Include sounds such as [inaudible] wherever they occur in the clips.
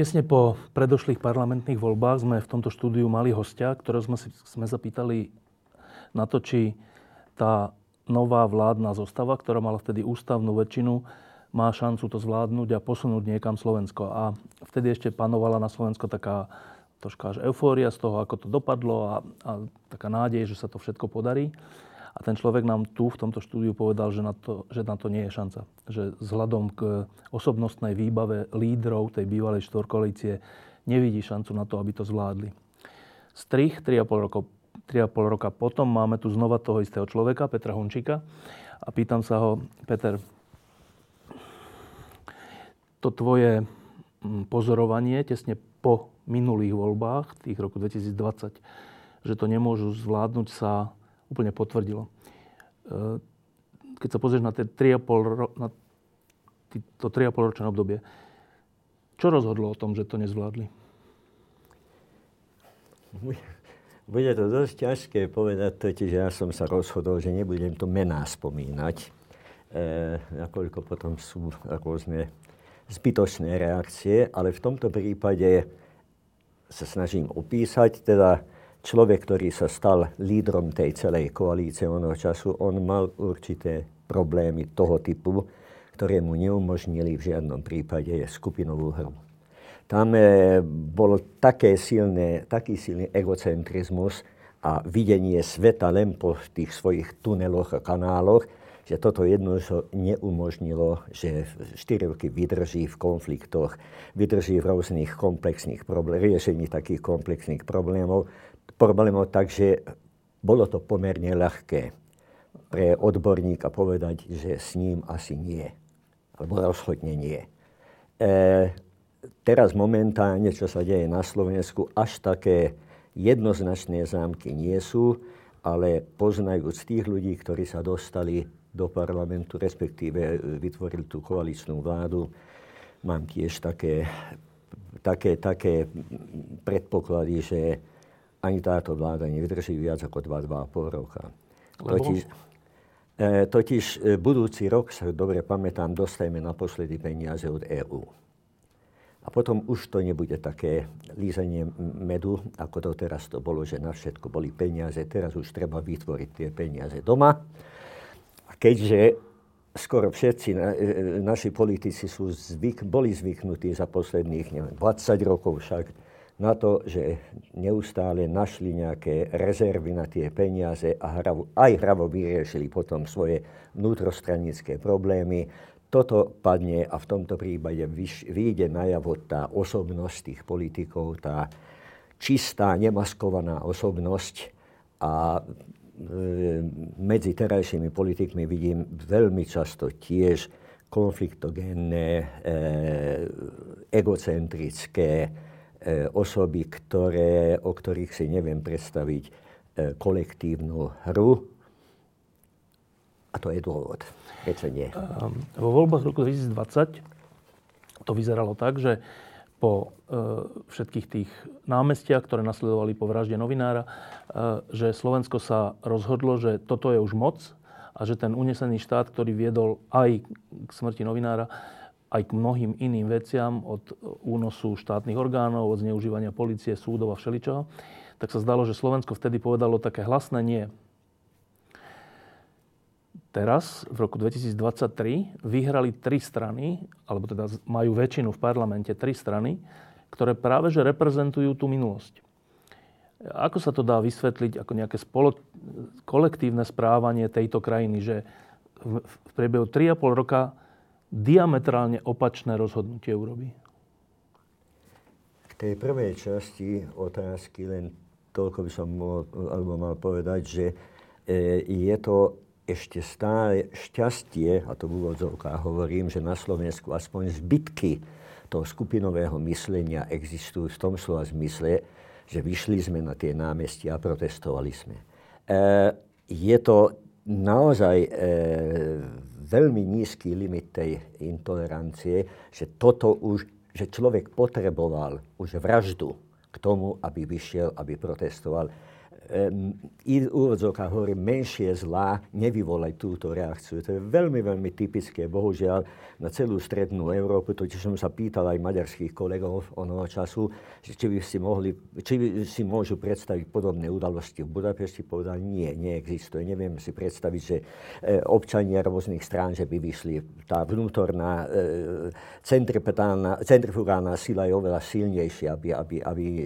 Tesne po predošlých parlamentných voľbách sme v tomto štúdiu mali hostia, ktorého sme, si, sme zapýtali na to, či tá nová vládna zostava, ktorá mala vtedy ústavnú väčšinu, má šancu to zvládnuť a posunúť niekam Slovensko. A vtedy ešte panovala na Slovensko taká troška až eufória z toho, ako to dopadlo a, a taká nádej, že sa to všetko podarí. A ten človek nám tu v tomto štúdiu povedal, že na to, že na to nie je šanca. Že vzhľadom k osobnostnej výbave lídrov tej bývalej štvorkoalície nevidí šancu na to, aby to zvládli. Strich 3,5 roka, 3,5 roka potom máme tu znova toho istého človeka, Petra Hončíka. A pýtam sa ho, Peter, to tvoje mm, pozorovanie tesne po minulých voľbách, tých roku 2020, že to nemôžu zvládnuť sa úplne potvrdilo. E, keď sa pozrieš na, tie 3,5 na to 3,5 ročné obdobie, čo rozhodlo o tom, že to nezvládli? [laughs] Bude to dosť ťažké povedať, totiž ja som sa rozhodol, že nebudem to mená spomínať, e, nakoľko potom sú rôzne zbytočné reakcie, ale v tomto prípade sa snažím opísať, teda človek, ktorý sa stal lídrom tej celej koalície onoho času, on mal určité problémy toho typu, ktoré mu neumožnili v žiadnom prípade skupinovú hru. Tam e, bol také silné, taký silný egocentrizmus a videnie sveta len po tých svojich tuneloch a kanáloch, že toto jednoducho neumožnilo, že 4 roky vydrží v konfliktoch, vydrží v rôznych komplexných problémoch, riešení takých komplexných problémov problémov, takže bolo to pomerne ľahké pre odborníka povedať, že s ním asi nie. Alebo rozhodne nie. E, teraz momentálne, čo sa deje na Slovensku, až také jednoznačné zámky nie sú, ale poznajúc tých ľudí, ktorí sa dostali do parlamentu, respektíve vytvorili tú koaličnú vládu, mám tiež také, také, také predpoklady, že ani táto vláda nevydrží viac ako 2-2,5 roka. Totiž, e, totiž e, budúci rok, sa dobre pamätám, dostajeme naposledy peniaze od EÚ. A potom už to nebude také lízanie medu, ako to teraz to bolo, že na všetko boli peniaze. Teraz už treba vytvoriť tie peniaze doma. A keďže skoro všetci na, e, e naši politici sú zvyk, boli zvyknutí za posledných neviem, 20 rokov však na to, že neustále našli nejaké rezervy na tie peniaze a hravo, aj hravo vyriešili potom svoje vnútrostranické problémy. Toto padne a v tomto prípade vyjde najavo tá osobnosť tých politikov, tá čistá, nemaskovaná osobnosť a e, medzi terajšími politikmi vidím veľmi často tiež konfliktogénne, e, egocentrické, osoby, ktoré, o ktorých si neviem predstaviť e, kolektívnu hru. A to je dôvod, prečo nie. Ehm, vo voľbách roku 2020 to vyzeralo tak, že po e, všetkých tých námestiach, ktoré nasledovali po vražde novinára, že Slovensko sa rozhodlo, že toto je už moc a že ten unesený štát, ktorý viedol aj k smrti novinára, aj k mnohým iným veciam, od únosu štátnych orgánov, od zneužívania policie, súdov a všeličoho, tak sa zdalo, že Slovensko vtedy povedalo také hlasné nie. Teraz, v roku 2023, vyhrali tri strany, alebo teda majú väčšinu v parlamente tri strany, ktoré práve že reprezentujú tú minulosť. Ako sa to dá vysvetliť ako nejaké spolo- kolektívne správanie tejto krajiny, že v, v priebehu 3,5 roka diametrálne opačné rozhodnutie urobí? K tej prvej časti otázky len toľko by som mohol, alebo mal povedať, že e, je to ešte stále šťastie, a to v úvodzovkách hovorím, že na Slovensku aspoň zbytky toho skupinového myslenia existujú v tom slova zmysle, že vyšli sme na tie námestia a protestovali sme. E, je to naozaj e, veľmi nízky limit tej intolerancie, že toto už, že človek potreboval už vraždu k tomu, aby vyšiel, aby protestoval v úvodzovkách hovorím, menšie zlá nevyvolať túto reakciu. To je veľmi, veľmi typické, bohužiaľ, na celú strednú Európu. Totiž som sa pýtal aj maďarských kolegov onoho času, či by si, mohli, či by si môžu predstaviť podobné udalosti v Budapešti. Povedali, nie, neexistuje. Neviem si predstaviť, že e, občania rôznych strán, že by vyšli. Tá vnútorná e, centrifugálna sila je oveľa silnejšia, aby, aby, aby e,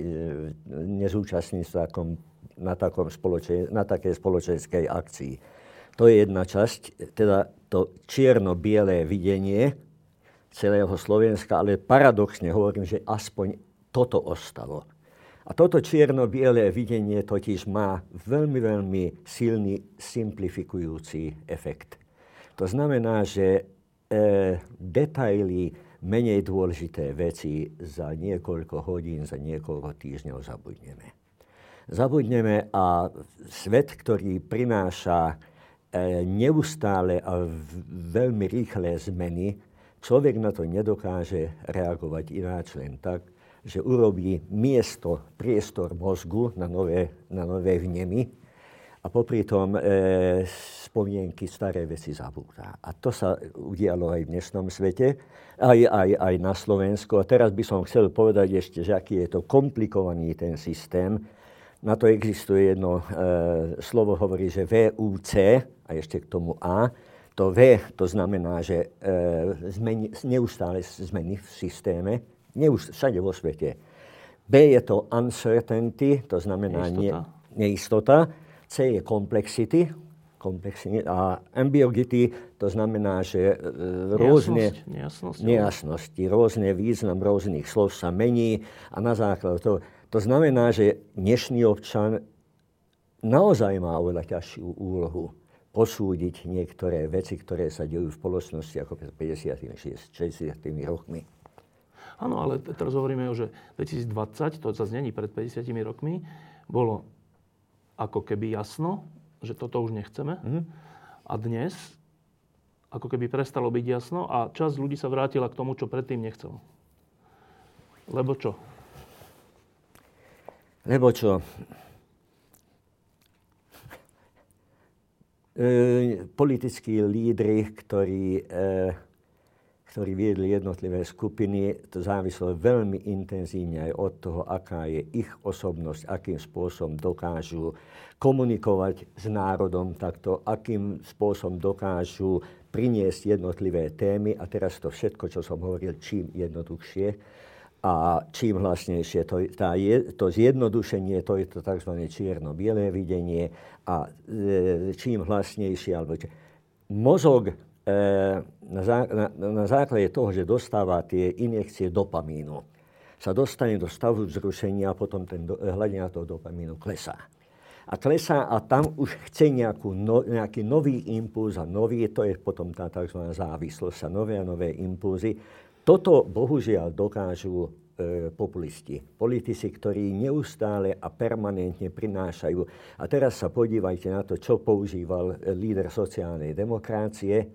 nezúčastnili sa takom na, takom spoločen- na takej spoločenskej akcii. To je jedna časť, teda to čierno-bielé videnie celého Slovenska, ale paradoxne hovorím, že aspoň toto ostalo. A toto čierno-biele videnie totiž má veľmi, veľmi silný simplifikujúci efekt. To znamená, že e, detaily, menej dôležité veci za niekoľko hodín, za niekoľko týždňov zabudneme zabudneme a svet, ktorý prináša e, neustále a veľmi rýchle zmeny, človek na to nedokáže reagovať ináč len tak, že urobí miesto, priestor mozgu na nové, na nové vnemy a popri tom e, spomienky, staré veci zabúda. A to sa udialo aj v dnešnom svete, aj, aj, aj na Slovensku. A teraz by som chcel povedať ešte, že aký je to komplikovaný ten systém, na to existuje jedno e, slovo, hovorí, že VUC a ešte k tomu A. To V to znamená, že e, zmeni, neustále zmeny v systéme, neust, všade vo svete. B je to uncertainty, to znamená neistota. Nie, neistota. C je complexity, complexity a ambiguity, to znamená, že e, rôzne nejasnosť, nejasnosti, rôzne význam rôznych slov sa mení a na základe toho to znamená, že dnešný občan naozaj má oveľa ťažšiu úlohu posúdiť niektoré veci, ktoré sa dejú v spoločnosti ako pred 50 60 rokmi. Áno, ale teraz hovoríme, že 2020, to zase není pred 50 rokmi, bolo ako keby jasno, že toto už nechceme. Mm. A dnes ako keby prestalo byť jasno a časť ľudí sa vrátila k tomu, čo predtým nechcel. Lebo čo? Lebo čo? E, politickí lídry, ktorí, e, ktorí viedli jednotlivé skupiny, to závislo veľmi intenzívne aj od toho, aká je ich osobnosť, akým spôsobom dokážu komunikovať s národom takto, akým spôsobom dokážu priniesť jednotlivé témy a teraz to všetko, čo som hovoril, čím jednoduchšie a čím hlasnejšie to, tá je, to zjednodušenie, to je to tzv. čierno-bielé videnie a e, čím hlasnejšie, alebo či, mozog e, na, zá, na, na základe toho, že dostáva tie injekcie dopamínu, sa dostane do stavu vzrušenia a potom ten do, hladina toho dopamínu klesá. A klesá a tam už chce nejakú no, nejaký nový impuls a nový, to je potom tá tzv. závislosť a nové a nové impulzy, toto bohužiaľ dokážu e, populisti, politici, ktorí neustále a permanentne prinášajú. A teraz sa podívajte na to, čo používal e, líder sociálnej demokracie. E,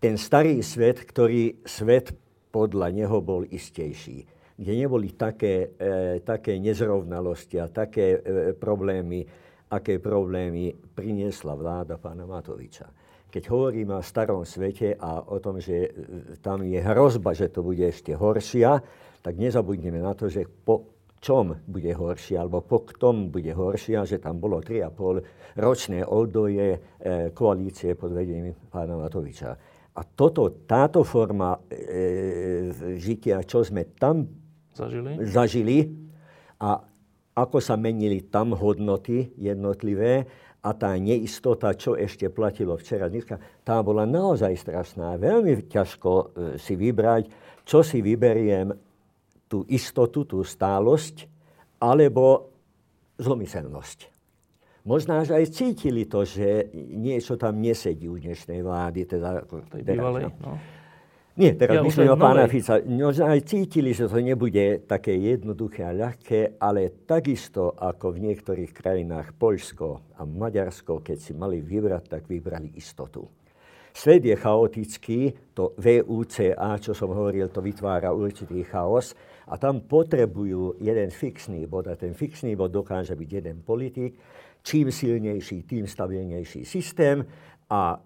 ten starý svet, ktorý svet podľa neho bol istejší, kde neboli také, také nezrovnalosti a také problémy, aké problémy priniesla vláda pána Matoviča keď hovoríme o starom svete a o tom, že e, tam je hrozba, že to bude ešte horšia, tak nezabudneme na to, že po čom bude horšia, alebo po ktom bude horšia, že tam bolo 3,5 ročné obdobie e, koalície pod vedením pána Matoviča. A toto, táto forma e, žitia, čo sme tam zažili, zažili a ako sa menili tam hodnoty jednotlivé, a tá neistota, čo ešte platilo včera, dneska, tá bola naozaj strašná. Veľmi ťažko e, si vybrať, čo si vyberiem, tú istotu, tú stálosť, alebo zlomyselnosť. Možná, že aj cítili to, že niečo tam nesedí u dnešnej vlády. Teda, bývalej, no. Nie, teraz ja, myslím o pána Fica. Možno aj cítili, že to nebude také jednoduché a ľahké, ale takisto ako v niektorých krajinách Poľsko a Maďarsko, keď si mali vybrať, tak vybrali istotu. Svet je chaotický, to VUCA, čo som hovoril, to vytvára určitý chaos a tam potrebujú jeden fixný bod a ten fixný bod dokáže byť jeden politik. Čím silnejší, tým stabilnejší systém a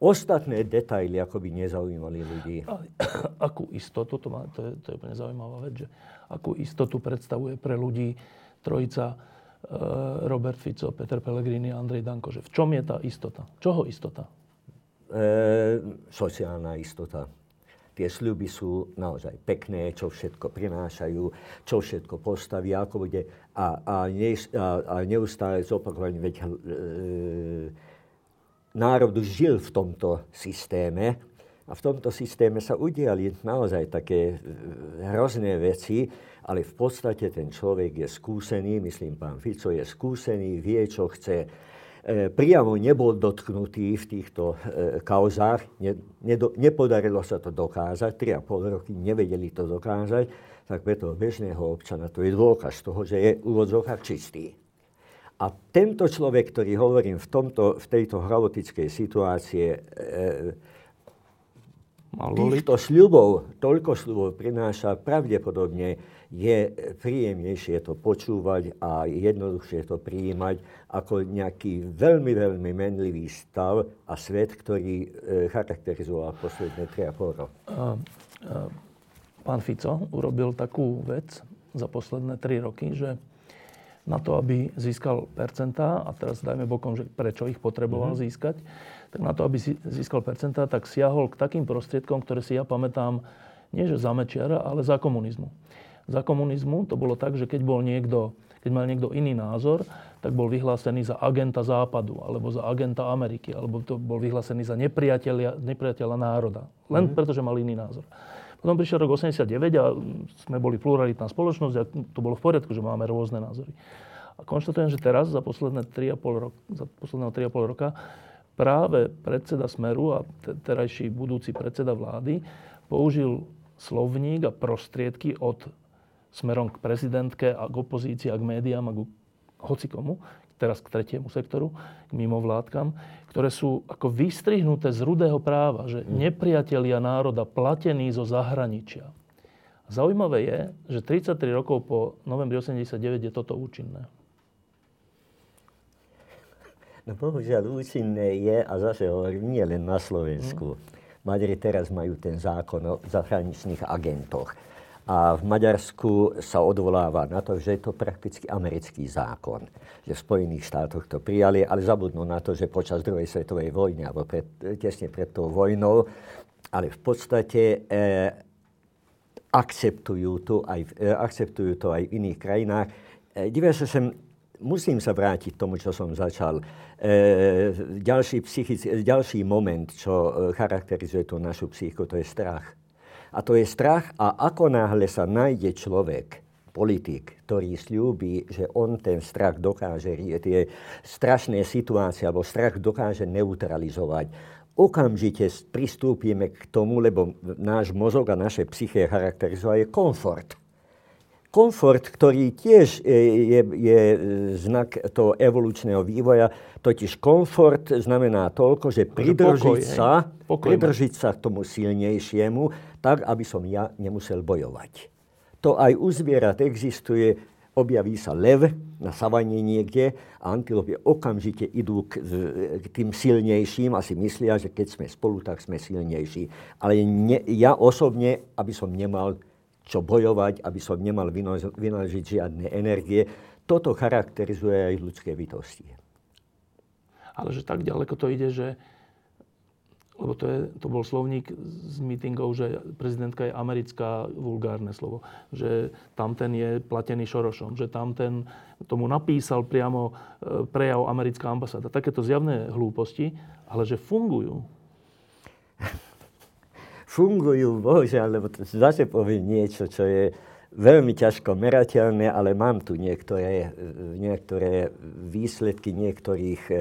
ostatné detaily ako by nezaujímali ľudí. A, [coughs] akú istotu, to, má, to, je, to je úplne zaujímavá vec, že akú istotu predstavuje pre ľudí trojica e, Robert Fico, Peter Pellegrini a Andrej Danko. Že v čom je tá istota? Čoho istota? E, sociálna istota. Tie sľuby sú naozaj pekné, čo všetko prinášajú, čo všetko postavia, ako bude. A, a, ne, a, a neustále zopakovanie, veď e, národ žil v tomto systéme a v tomto systéme sa udiali naozaj také e, hrozné veci, ale v podstate ten človek je skúsený, myslím, pán Fico je skúsený, vie, čo chce. E, priamo nebol dotknutý v týchto e, kauzách, nepodarilo sa to dokázať, 3,5 roky nevedeli to dokázať, tak pre toho bežného občana to je dôkaz toho, že je v čistý. A tento človek, ktorý hovorím v, tomto, v tejto chaotickej situácie, e, týchto sľubov, toľko sľubov prináša, pravdepodobne je príjemnejšie to počúvať a jednoduchšie to prijímať ako nejaký veľmi, veľmi menlivý stav a svet, ktorý e, charakterizoval posledné 3,5 roky. Pán Fico urobil takú vec za posledné 3 roky, že na to, aby získal percentá, a teraz dajme bokom, že prečo ich potreboval mm-hmm. získať, tak na to, aby získal percentá, tak siahol k takým prostriedkom, ktoré si ja pamätám, nie že za Mečiara, ale za komunizmu. Za komunizmu to bolo tak, že keď bol niekto, keď mal niekto iný názor, tak bol vyhlásený za agenta Západu, alebo za agenta Ameriky, alebo to bol vyhlásený za nepriateľa, nepriateľa národa. Len mm-hmm. preto, že mal iný názor. Potom prišiel rok 89 a sme boli pluralitná spoločnosť a to bolo v poriadku, že máme rôzne názory. A konštatujem, že teraz za posledné 3,5 roka, za posledného 3,5 roka práve predseda Smeru a terajší budúci predseda vlády použil slovník a prostriedky od smerom k prezidentke a k opozícii a k médiám a k hocikomu, teraz k tretiemu sektoru, k mimovládkam, ktoré sú ako vystrihnuté z rudého práva, že mm. nepriatelia národa platení zo zahraničia. Zaujímavé je, že 33 rokov po novembri 89 je toto účinné. No bohužiaľ účinné je, a zase hovorím, nie len na Slovensku. Mm. Maďari teraz majú ten zákon o zahraničných agentoch a v Maďarsku sa odvoláva na to, že je to prakticky americký zákon. Že v Spojených štátoch to prijali, ale zabudnú na to, že počas druhej svetovej vojny, alebo pred, tesne pred tou vojnou, ale v podstate e, akceptujú, to aj, e, akceptujú to aj v iných krajinách. E, divia sa sem, musím sa vrátiť tomu, čo som začal. E, ďalší, psychic, ďalší moment, čo e, charakterizuje tú našu psychiku, to je strach a to je strach a ako náhle sa nájde človek, politik, ktorý slúbi, že on ten strach dokáže, tie strašné situácie alebo strach dokáže neutralizovať, okamžite pristúpime k tomu, lebo náš mozog a naše psyché charakterizuje komfort. Komfort, ktorý tiež je, je, znak toho evolučného vývoja, totiž komfort znamená toľko, že pridržiť sa, pokoj, pridržiť sa k tomu silnejšiemu, tak, aby som ja nemusel bojovať. To aj u zvierat existuje, objaví sa lev na savane niekde a antilopy okamžite idú k, k tým silnejším a si myslia, že keď sme spolu, tak sme silnejší. Ale ne, ja osobne, aby som nemal čo bojovať, aby som nemal vynaložiť žiadne energie. Toto charakterizuje aj ľudské bytosti. Ale že tak ďaleko to ide, že lebo to, je, to bol slovník z mítingov, že prezidentka je americká, vulgárne slovo, že tamten je platený Šorošom, že tamten tomu napísal priamo e, prejav americká ambasáda. Takéto zjavné hlúposti, ale že fungujú fungujú, bohužiaľ, lebo zase poviem niečo, čo je veľmi ťažko merateľné, ale mám tu niektoré, niektoré výsledky niektorých e,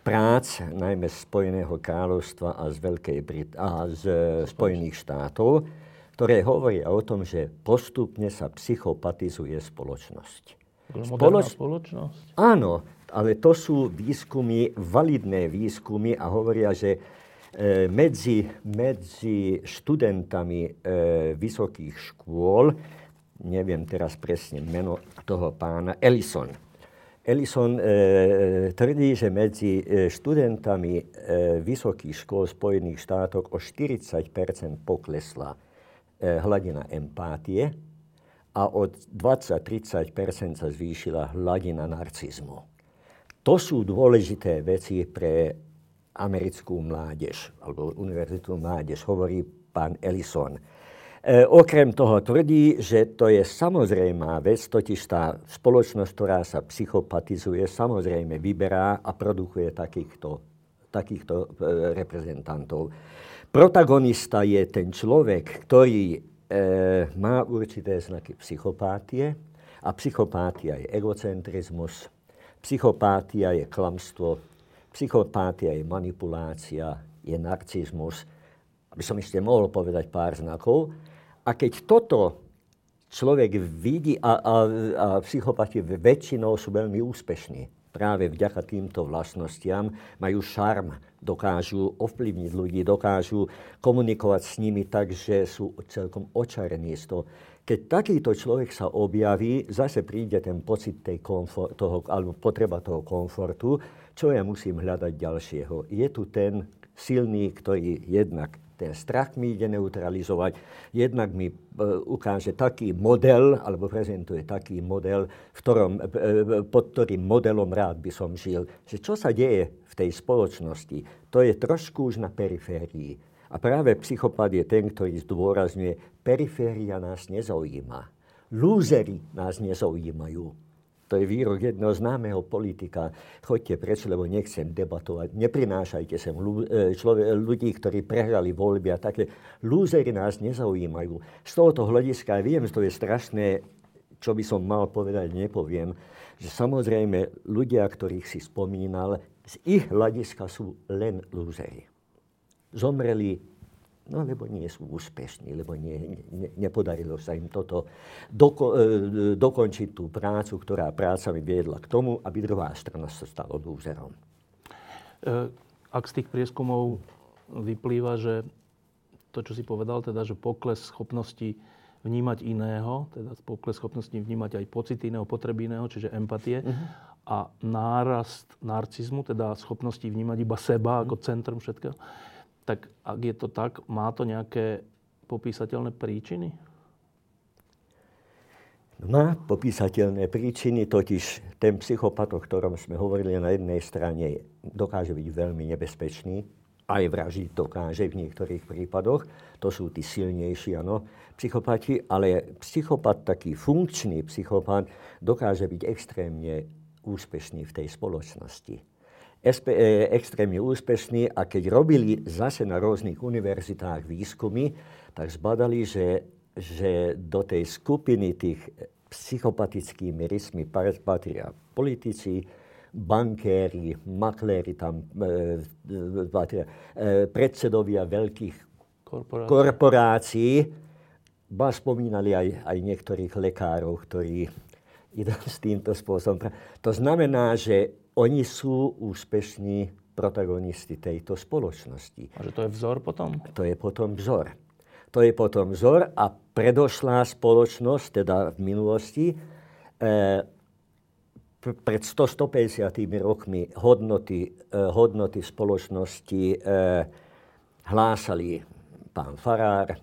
prác, najmä z Spojeného kráľovstva a z, Veľkej Brit- a z Spojených štátov, ktoré hovoria o tom, že postupne sa psychopatizuje spoločnosť. Spoloč... spoločnosť? Áno, ale to sú výskumy, validné výskumy a hovoria, že e, medzi, medzi študentami e, vysokých škôl, neviem teraz presne meno toho pána, Ellison, Ellison e, tvrdí, že medzi e, študentami e, vysokých škôl Spojených štátov o 40 poklesla e, hladina empátie a od 20-30% sa zvýšila hladina narcizmu. To sú dôležité veci pre americkú mládež, alebo univerzitnú mládež, hovorí pán Ellison. E, okrem toho tvrdí, že to je samozrejmá vec, totiž tá spoločnosť, ktorá sa psychopatizuje, samozrejme vyberá a produkuje takýchto, takýchto e, reprezentantov. Protagonista je ten človek, ktorý e, má určité znaky psychopátie a psychopátia je egocentrizmus, psychopátia je klamstvo, psychopátia je manipulácia, je narcizmus. Aby som ešte mohol povedať pár znakov, a keď toto človek vidí, a, a, a psychopati väčšinou sú veľmi úspešní, práve vďaka týmto vlastnostiam majú šarm, dokážu ovplyvniť ľudí, dokážu komunikovať s nimi tak, že sú celkom očarení z toho. Keď takýto človek sa objaví, zase príde ten pocit tej komfort, toho, alebo potreba toho komfortu, čo ja musím hľadať ďalšieho. Je tu ten silný, ktorý jednak ten strach mi ide neutralizovať, jednak mi e, ukáže taký model, alebo prezentuje taký model, v ktorom, e, e, pod ktorým modelom rád by som žil. Že čo sa deje v tej spoločnosti, to je trošku už na periférii. A práve psychopat je ten, ktorý zdôrazňuje, periféria nás nezaujíma. Lúzery nás nezaujímajú to je výrok jedného známeho politika. Choďte preč, lebo nechcem debatovať. Neprinášajte sem e, ľudí, ktorí prehrali voľby a také. Lúzery nás nezaujímajú. Z tohoto hľadiska, viem, že to je strašné, čo by som mal povedať, nepoviem, že samozrejme ľudia, ktorých si spomínal, z ich hľadiska sú len lúzery. Zomreli No lebo nie sú úspešní, lebo nie, ne, nepodarilo sa im toto doko, e, dokončiť tú prácu, ktorá práca mi viedla k tomu, aby druhá strana sa stala lúzerom. E, ak z tých prieskumov vyplýva, že to, čo si povedal, teda, že pokles schopnosti vnímať iného, teda pokles schopnosti vnímať aj pocity iného, potreby iného, čiže empatie, uh-huh. a nárast narcizmu, teda schopnosti vnímať iba seba ako centrum všetkého, tak ak je to tak, má to nejaké popísateľné príčiny? Má popísateľné príčiny, totiž ten psychopat, o ktorom sme hovorili na jednej strane, dokáže byť veľmi nebezpečný, aj vražiť dokáže v niektorých prípadoch, to sú tí silnejší, ano, psychopati, ale psychopat, taký funkčný psychopat, dokáže byť extrémne úspešný v tej spoločnosti. SP, e, extrémne úspešní a keď robili zase na rôznych univerzitách výskumy, tak zbadali, že, že do tej skupiny tých psychopatickými rysmi patria politici, bankéri, makléri, tam e, e patria, e, predsedovia veľkých korporácií. korporácií. Ba spomínali aj, aj niektorých lekárov, ktorí idú s týmto spôsobom. To znamená, že oni sú úspešní protagonisti tejto spoločnosti. A že to je vzor potom? To je potom vzor. To je potom vzor a predošlá spoločnosť, teda v minulosti, eh, pred 100-150 rokmi hodnoty, eh, hodnoty spoločnosti eh, hlásali pán Farár,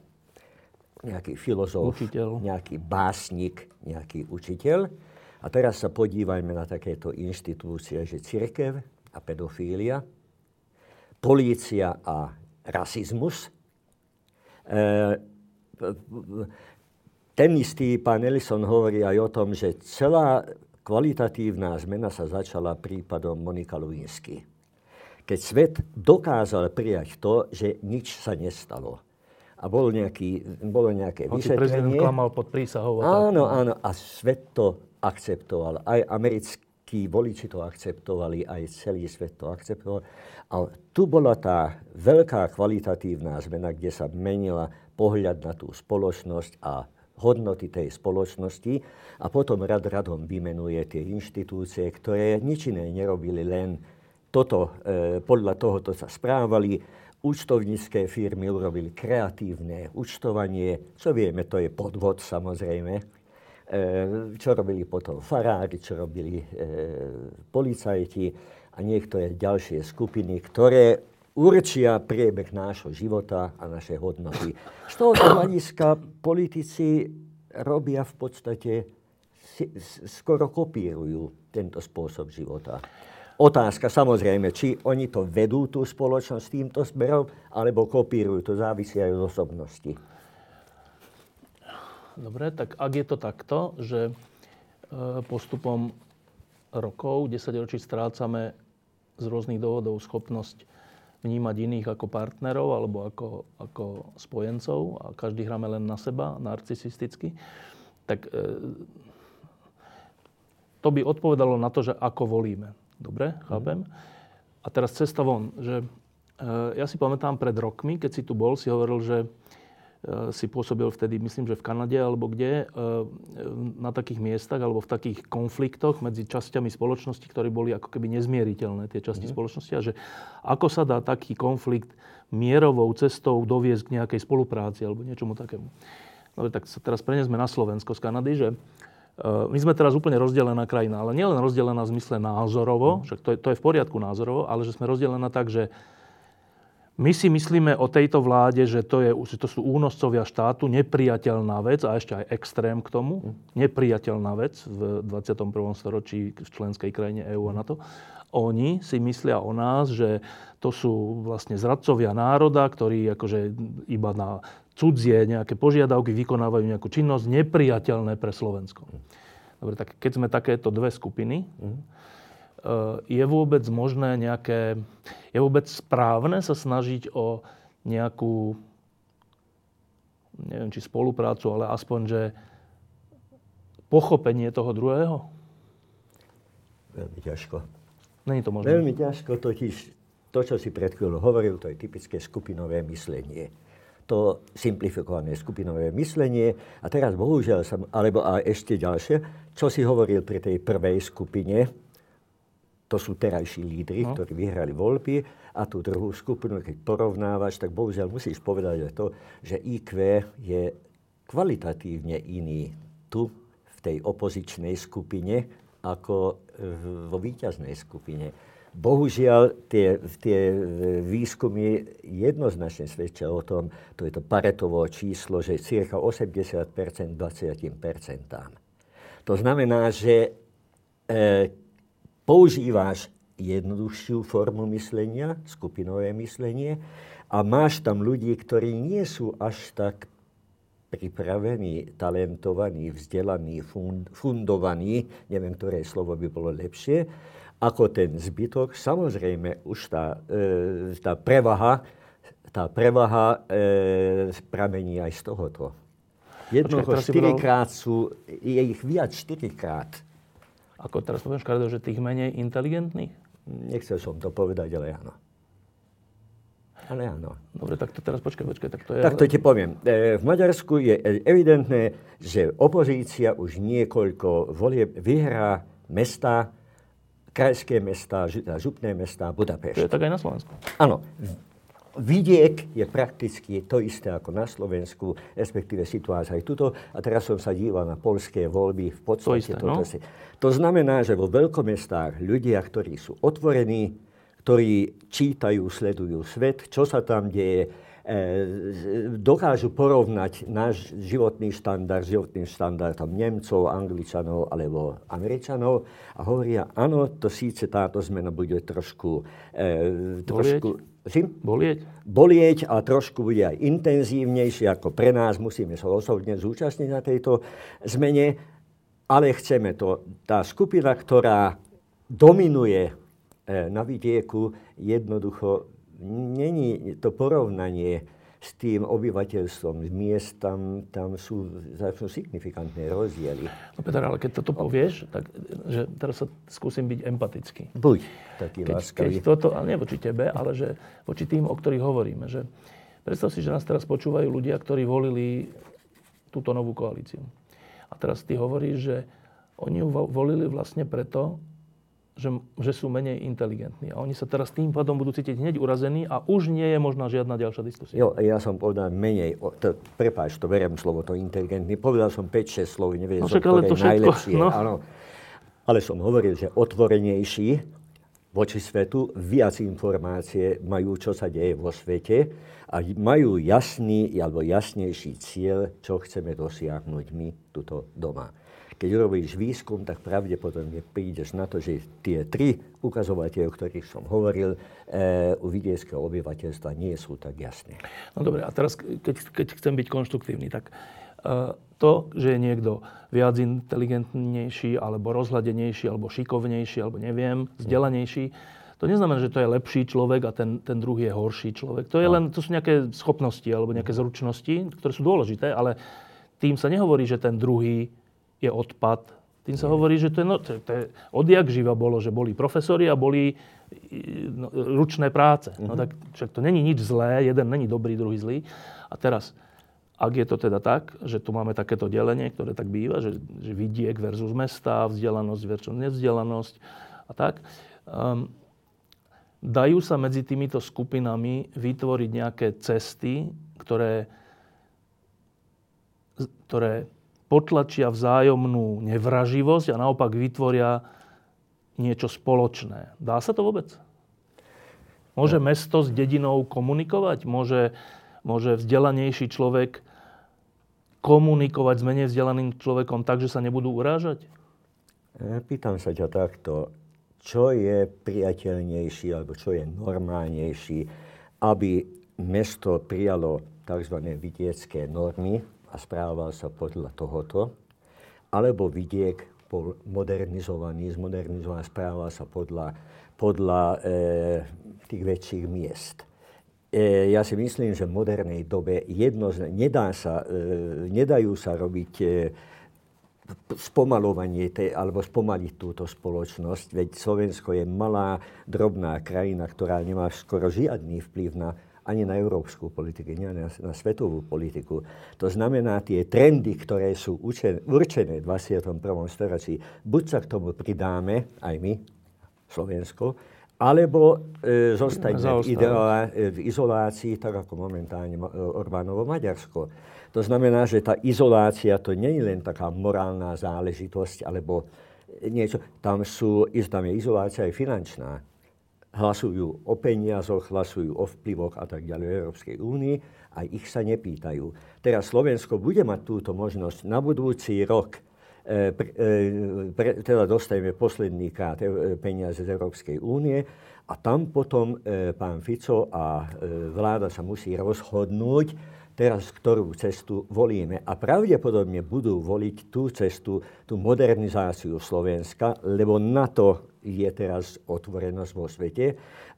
nejaký filozof, učiteľ. nejaký básnik, nejaký učiteľ. A teraz sa podívajme na takéto inštitúcie, že církev a pedofília, polícia a rasizmus. E, ten istý pán Ellison hovorí aj o tom, že celá kvalitatívna zmena sa začala prípadom Monika Lewinsky. Keď svet dokázal prijať to, že nič sa nestalo a bol nejaký, bolo nejaké Hoci vysvetlenie. prezident klamal pod prísahou. Áno, áno. A svet to akceptoval. Aj americkí voliči to akceptovali, aj celý svet to akceptoval. A tu bola tá veľká kvalitatívna zmena, kde sa menila pohľad na tú spoločnosť a hodnoty tej spoločnosti a potom rad radom vymenuje tie inštitúcie, ktoré nič iné nerobili, len toto, e, podľa tohoto sa správali. Účtovnícke firmy urobili kreatívne účtovanie, čo vieme, to je podvod samozrejme. E, čo robili potom farári, čo robili e, policajti a niektoré ďalšie skupiny, ktoré určia priebeh nášho života a naše hodnoty. Z tohoto hľadiska politici robia v podstate, skoro kopírujú tento spôsob života. Otázka samozrejme, či oni to vedú tú spoločnosť týmto smerom, alebo kopírujú, to závisí aj od osobnosti. Dobre, tak ak je to takto, že e, postupom rokov, 10 ročí strácame z rôznych dôvodov schopnosť vnímať iných ako partnerov alebo ako, ako spojencov a každý hráme len na seba, narcisisticky, tak e, to by odpovedalo na to, že ako volíme. Dobre, chápem. A teraz cesta von, že e, ja si pamätám pred rokmi, keď si tu bol, si hovoril, že e, si pôsobil vtedy, myslím, že v Kanade alebo kde, e, na takých miestach alebo v takých konfliktoch medzi časťami spoločnosti, ktoré boli ako keby nezmieriteľné, tie časti mm. spoločnosti a že ako sa dá taký konflikt mierovou cestou doviesť k nejakej spolupráci alebo niečomu takému. Dobre, tak sa teraz prenesme na Slovensko z Kanady, že my sme teraz úplne rozdelená krajina, ale nielen rozdelená v zmysle názorovo, že to je, to je v poriadku názorovo, ale že sme rozdelená tak, že my si myslíme o tejto vláde, že to, je, že to sú únoscovia štátu, nepriateľná vec a ešte aj extrém k tomu, nepriateľná vec v 21. storočí v členskej krajine EÚ a NATO. Oni si myslia o nás, že to sú vlastne zradcovia národa, ktorí akože iba na cudzie nejaké požiadavky, vykonávajú nejakú činnosť nepriateľné pre Slovensko. Dobre, tak keď sme takéto dve skupiny, mm. je vôbec možné nejaké, je vôbec správne sa snažiť o nejakú, neviem, či spoluprácu, ale aspoň, že pochopenie toho druhého? Veľmi ťažko. Není to možné. Veľmi ťažko, totiž to, čo si pred chvíľou hovoril, to je typické skupinové myslenie to simplifikované skupinové myslenie. A teraz bohužiaľ, som, alebo a ešte ďalšie, čo si hovoril pri tej prvej skupine, to sú terajší lídry, no. ktorí vyhrali voľby a tú druhú skupinu, keď porovnávaš, tak bohužiaľ musíš povedať to, že IQ je kvalitatívne iný tu, v tej opozičnej skupine, ako vo víťaznej skupine. Bohužiaľ, tie, tie výskumy jednoznačne svedčia o tom, to je to paretovo číslo, že cirka 80% 20% To znamená, že e, používáš jednoduchšiu formu myslenia, skupinové myslenie, a máš tam ľudí, ktorí nie sú až tak pripravení, talentovaní, vzdelaní, fund, fundovaní, neviem, ktoré slovo by bolo lepšie, ako ten zbytok. Samozrejme, už tá, e, tá prevaha, tá prevaha e, pramení aj z tohoto. Jednoho štyrikrát sú, je ich viac štyrikrát. Ako teraz poviem škaredo, že tých menej inteligentných? Nechcel som to povedať, ale áno. Ale áno. Dobre, tak to teraz počkaj, počkaj. Tak to, je... tak to ti poviem. E, v Maďarsku je evidentné, že opozícia už niekoľko volieb vyhrá mesta, krajské mesta, župné mesta, Budapešť. To je tak aj na Slovensku. Áno. Vidiek je prakticky to isté ako na Slovensku, respektíve situácia aj tuto. A teraz som sa díval na polské voľby. V podstate to, isté, no? si... to znamená, že vo veľkomestách ľudia, ktorí sú otvorení, ktorí čítajú, sledujú svet, čo sa tam deje, dokážu porovnať náš životný štandard s životným štandardom Nemcov, Angličanov alebo Američanov a hovoria, áno, to síce táto zmena bude trošku... E, trošku Bolieť? Bolieť? Bolieť a trošku bude aj intenzívnejšie ako pre nás. Musíme sa osobne zúčastniť na tejto zmene, ale chceme to. Tá skupina, ktorá dominuje e, na vidieku, jednoducho není to porovnanie s tým obyvateľstvom miest, tam, tam sú začnú signifikantné rozdiely. No Peter, ale keď toto povieš, tak že teraz sa skúsim byť empatický. Buď taký keď, láskavý. Keď toto, ale nie voči tebe, ale že voči tým, o ktorých hovoríme. Že predstav si, že nás teraz počúvajú ľudia, ktorí volili túto novú koalíciu. A teraz ty hovoríš, že oni ju volili vlastne preto, že, že sú menej inteligentní. A oni sa teraz tým pádom budú cítiť hneď urazení a už nie je možná žiadna ďalšia diskusia. Jo, ja som povedal menej, to, prepáč, to beriem slovo, to inteligentný. Povedal som 5-6 slov, neviem, no, ktoré to všetko, najlepšie. No. Áno. Ale som hovoril, že otvorenejší voči svetu, viac informácie majú, čo sa deje vo svete a majú jasný alebo jasnejší cieľ, čo chceme dosiahnuť my tuto doma. Keď robíš výskum, tak pravdepodobne prídeš na to, že tie tri ukazovateľe, o ktorých som hovoril, e, u vidieckého obyvateľstva nie sú tak jasné. No dobre, a teraz, keď, keď chcem byť konštruktívny, tak e, to, že je niekto viac inteligentnejší, alebo rozhľadenejší, alebo šikovnejší, alebo neviem, vzdelanejší, to neznamená, že to je lepší človek a ten, ten druhý je horší človek. To, je no. len, to sú nejaké schopnosti alebo nejaké zručnosti, ktoré sú dôležité, ale tým sa nehovorí, že ten druhý je odpad. Tým sa hovorí, že to je, no, to, to je odjak živa bolo, že boli profesori a boli no, ručné práce. No mhm. tak však to není nič zlé, jeden není dobrý, druhý zlý. A teraz, ak je to teda tak, že tu máme takéto delenie, ktoré tak býva, že, že vidiek versus mesta, vzdelanosť versus nevzdelanosť a tak, um, dajú sa medzi týmito skupinami vytvoriť nejaké cesty, ktoré, ktoré potlačia vzájomnú nevraživosť a naopak vytvoria niečo spoločné. Dá sa to vôbec? Môže no. mesto s dedinou komunikovať? Môže, môže vzdelanejší človek komunikovať s menej vzdelaným človekom tak, že sa nebudú urážať? Pýtam sa ťa takto. Čo je priateľnejší alebo čo je normálnejší, aby mesto prijalo tzv. vidiecké normy, a správal sa podľa tohoto, alebo vidiek bol modernizovaný, zmodernizovaný, správal sa podľa, podľa e, tých väčších miest. E, ja si myslím, že v modernej dobe jedno, nedá sa, e, nedajú sa robiť e, spomalovanie te, alebo spomaliť túto spoločnosť, veď Slovensko je malá, drobná krajina, ktorá nemá skoro žiadny vplyv na ani na európsku politiku, nie na, na svetovú politiku. To znamená, tie trendy, ktoré sú učen, určené v 21. storočí, buď sa k tomu pridáme, aj my, Slovensko, alebo e, zostaňme v, ideolá, e, v izolácii, tak ako momentálne Orbánovo Maďarsko. To znamená, že tá izolácia to nie je len taká morálna záležitosť, alebo niečo. Tam, sú, tam je izolácia aj finančná hlasujú o peniazoch, hlasujú o vplyvoch a tak ďalej Európskej únii a ich sa nepýtajú. Teraz Slovensko bude mať túto možnosť na budúci rok e, pre, e, pre, teda dostajeme posledný krát e, peniaze z Európskej únie a tam potom pán Fico a vláda sa musí rozhodnúť, teraz ktorú cestu volíme. A pravdepodobne budú voliť tú cestu, tú modernizáciu Slovenska, lebo na to je teraz otvorenosť vo svete,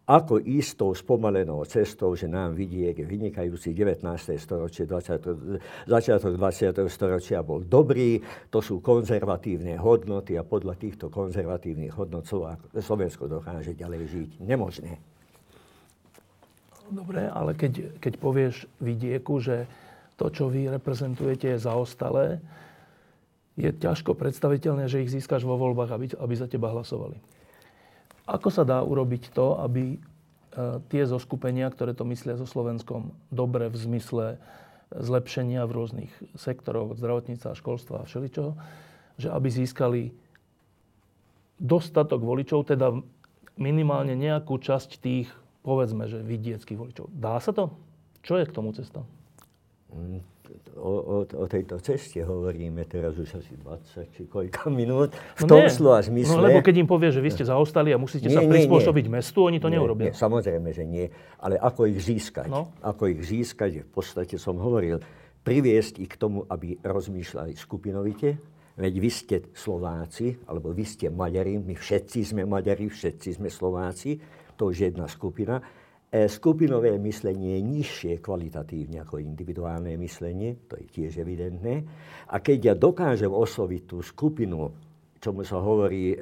ako istou spomalenou cestou, že nám vidiek vynikajúci 19. storočie, 20, začiatok 20. storočia bol dobrý, to sú konzervatívne hodnoty a podľa týchto konzervatívnych hodnot Slovensko dokáže ďalej žiť. Nemožné. Dobre, ale keď, keď povieš vidieku, že to, čo vy reprezentujete, je zaostalé, je ťažko predstaviteľné, že ich získaš vo voľbách, aby, aby za teba hlasovali. Ako sa dá urobiť to, aby e, tie zoskupenia, ktoré to myslia so Slovenskom dobre v zmysle zlepšenia v rôznych sektoroch, od zdravotníctva, školstva a všeličoho, že aby získali dostatok voličov, teda minimálne nejakú časť tých povedzme, že vidieckých voličov. Dá sa to? Čo je k tomu cesta? O, o, o tejto ceste hovoríme teraz už asi 20 či koľka minút. V no tom nie. slova zmysle... No lebo keď im povie, že vy ste zaostali a musíte nie, sa prispôsobiť nie, mestu, oni to nie, neurobia. Nie, samozrejme, že nie. Ale ako ich získať? No? Ako ich získať, v podstate som hovoril, priviesť ich k tomu, aby rozmýšľali skupinovite, Veď vy ste Slováci, alebo vy ste Maďari, my všetci sme Maďari, všetci sme Slováci to už jedna skupina. E, skupinové myslenie je nižšie kvalitatívne ako individuálne myslenie, to je tiež evidentné. A keď ja dokážem osloviť tú skupinu, čomu sa hovorí e,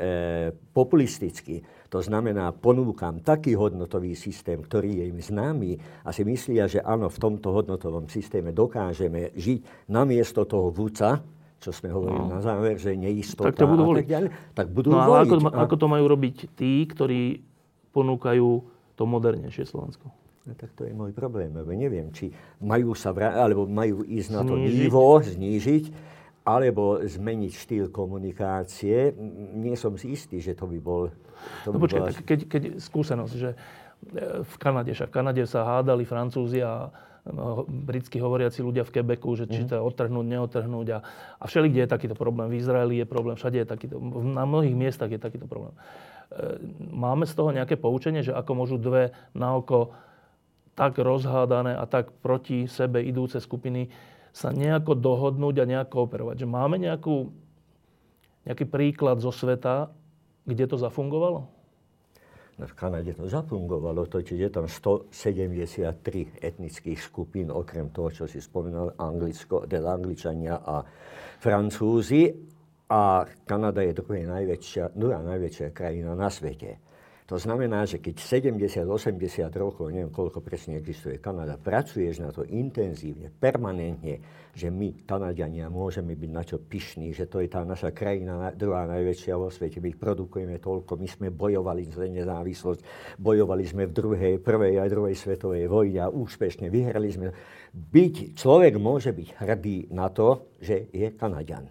populisticky, to znamená, ponúkam taký hodnotový systém, ktorý je im známy a si myslia, že áno, v tomto hodnotovom systéme dokážeme žiť namiesto toho vúca, čo sme hovorili no. na záver, že neistota tak to budú a tak ďalej, tak budú no, voliť. Ako, a... ako to majú robiť tí, ktorí ponúkajú to modernejšie Slovensko. No, tak to je môj problém, lebo neviem, či majú sa vra- alebo majú ísť na to nivo, znížiť, alebo zmeniť štýl komunikácie. Nie som si istý, že to by bol... To no by počkaj, bola... tak keď, keď skúsenosť, že e, v Kanade, však v Kanade sa hádali Francúzi a britsky hovoriaci ľudia v Quebecu, že či mhm. to odtrhnúť, neotrhnúť. A, a všeli, kde je takýto problém. V Izraeli je problém, všade je takýto, na mnohých miestach je takýto problém. E, máme z toho nejaké poučenie, že ako môžu dve na oko tak rozhádané a tak proti sebe idúce skupiny sa nejako dohodnúť a nejako operovať. Že máme nejakú, nejaký príklad zo sveta, kde to zafungovalo? V Kanade to zafungovalo, totiž je tam 173 etnických skupín, okrem toho, čo si spomínal, Anglicko, teda Angličania a Francúzi. A Kanada je druhá najväčšia, druhá najväčšia krajina na svete. To znamená, že keď 70-80 rokov, neviem koľko presne existuje Kanada, pracuješ na to intenzívne, permanentne, že my, Kanadiania, môžeme byť na čo pyšní, že to je tá naša krajina druhá najväčšia vo svete, my produkujeme toľko, my sme bojovali za nezávislosť, bojovali sme v druhej, prvej a druhej svetovej vojne a úspešne vyhrali sme. Byť, človek môže byť hrdý na to, že je Kanadian.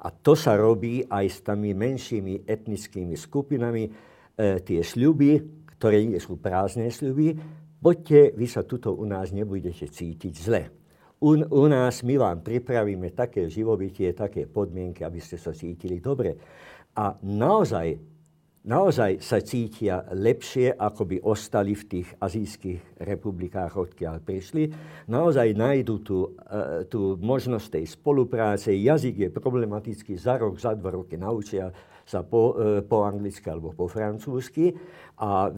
A to sa robí aj s tými menšími etnickými skupinami. E, tie sľuby, ktoré nie sú prázdne sľuby, poďte, vy sa tuto u nás nebudete cítiť zle. U, u nás my vám pripravíme také živobytie, také podmienky, aby ste sa cítili dobre. A naozaj naozaj sa cítia lepšie, ako by ostali v tých azijských republikách, odkiaľ prišli. Naozaj nájdu tú, e, tú možnosť tej spolupráce. Jazyk je problematický, za rok, za dva roky naučia sa po, e, po anglicky alebo po francúzsky a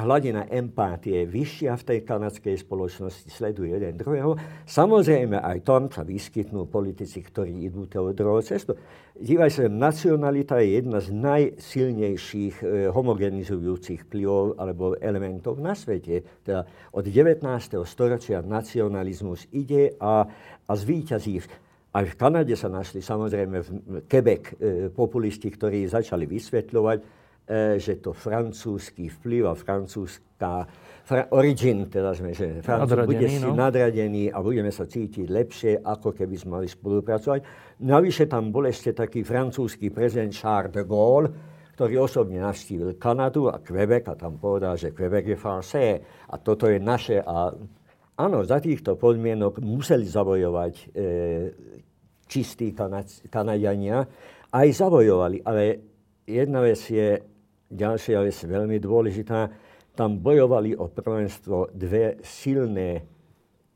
hladina empátie je vyššia v tej kanadskej spoločnosti, sleduje jeden druhého. Samozrejme aj tam sa vyskytnú politici, ktorí idú tou druhou cestou. Dívaj sa, nacionalita je jedna z najsilnejších e, homogenizujúcich vplyvov alebo elementov na svete. Teda od 19. storočia nacionalizmus ide a, a zvíťazí aj v Kanade sa našli samozrejme v Quebec e, populisti, ktorí začali vysvetľovať, e, že to francúzsky vplyv a francúzska fra, origin, teda sme, že Francúz bude si no? nadradený a budeme sa cítiť lepšie, ako keby sme mali spolupracovať. Navyše tam bol ešte taký francúzsky prezident Charles de Gaulle, ktorý osobne navštívil Kanadu a Quebec a tam povedal, že Quebec je français a toto je naše a Áno, za týchto podmienok museli zabojovať e, čistí Kanadiania. Aj zabojovali, ale jedna vec je, ďalšia vec veľmi dôležitá, tam bojovali o prvenstvo dve silné,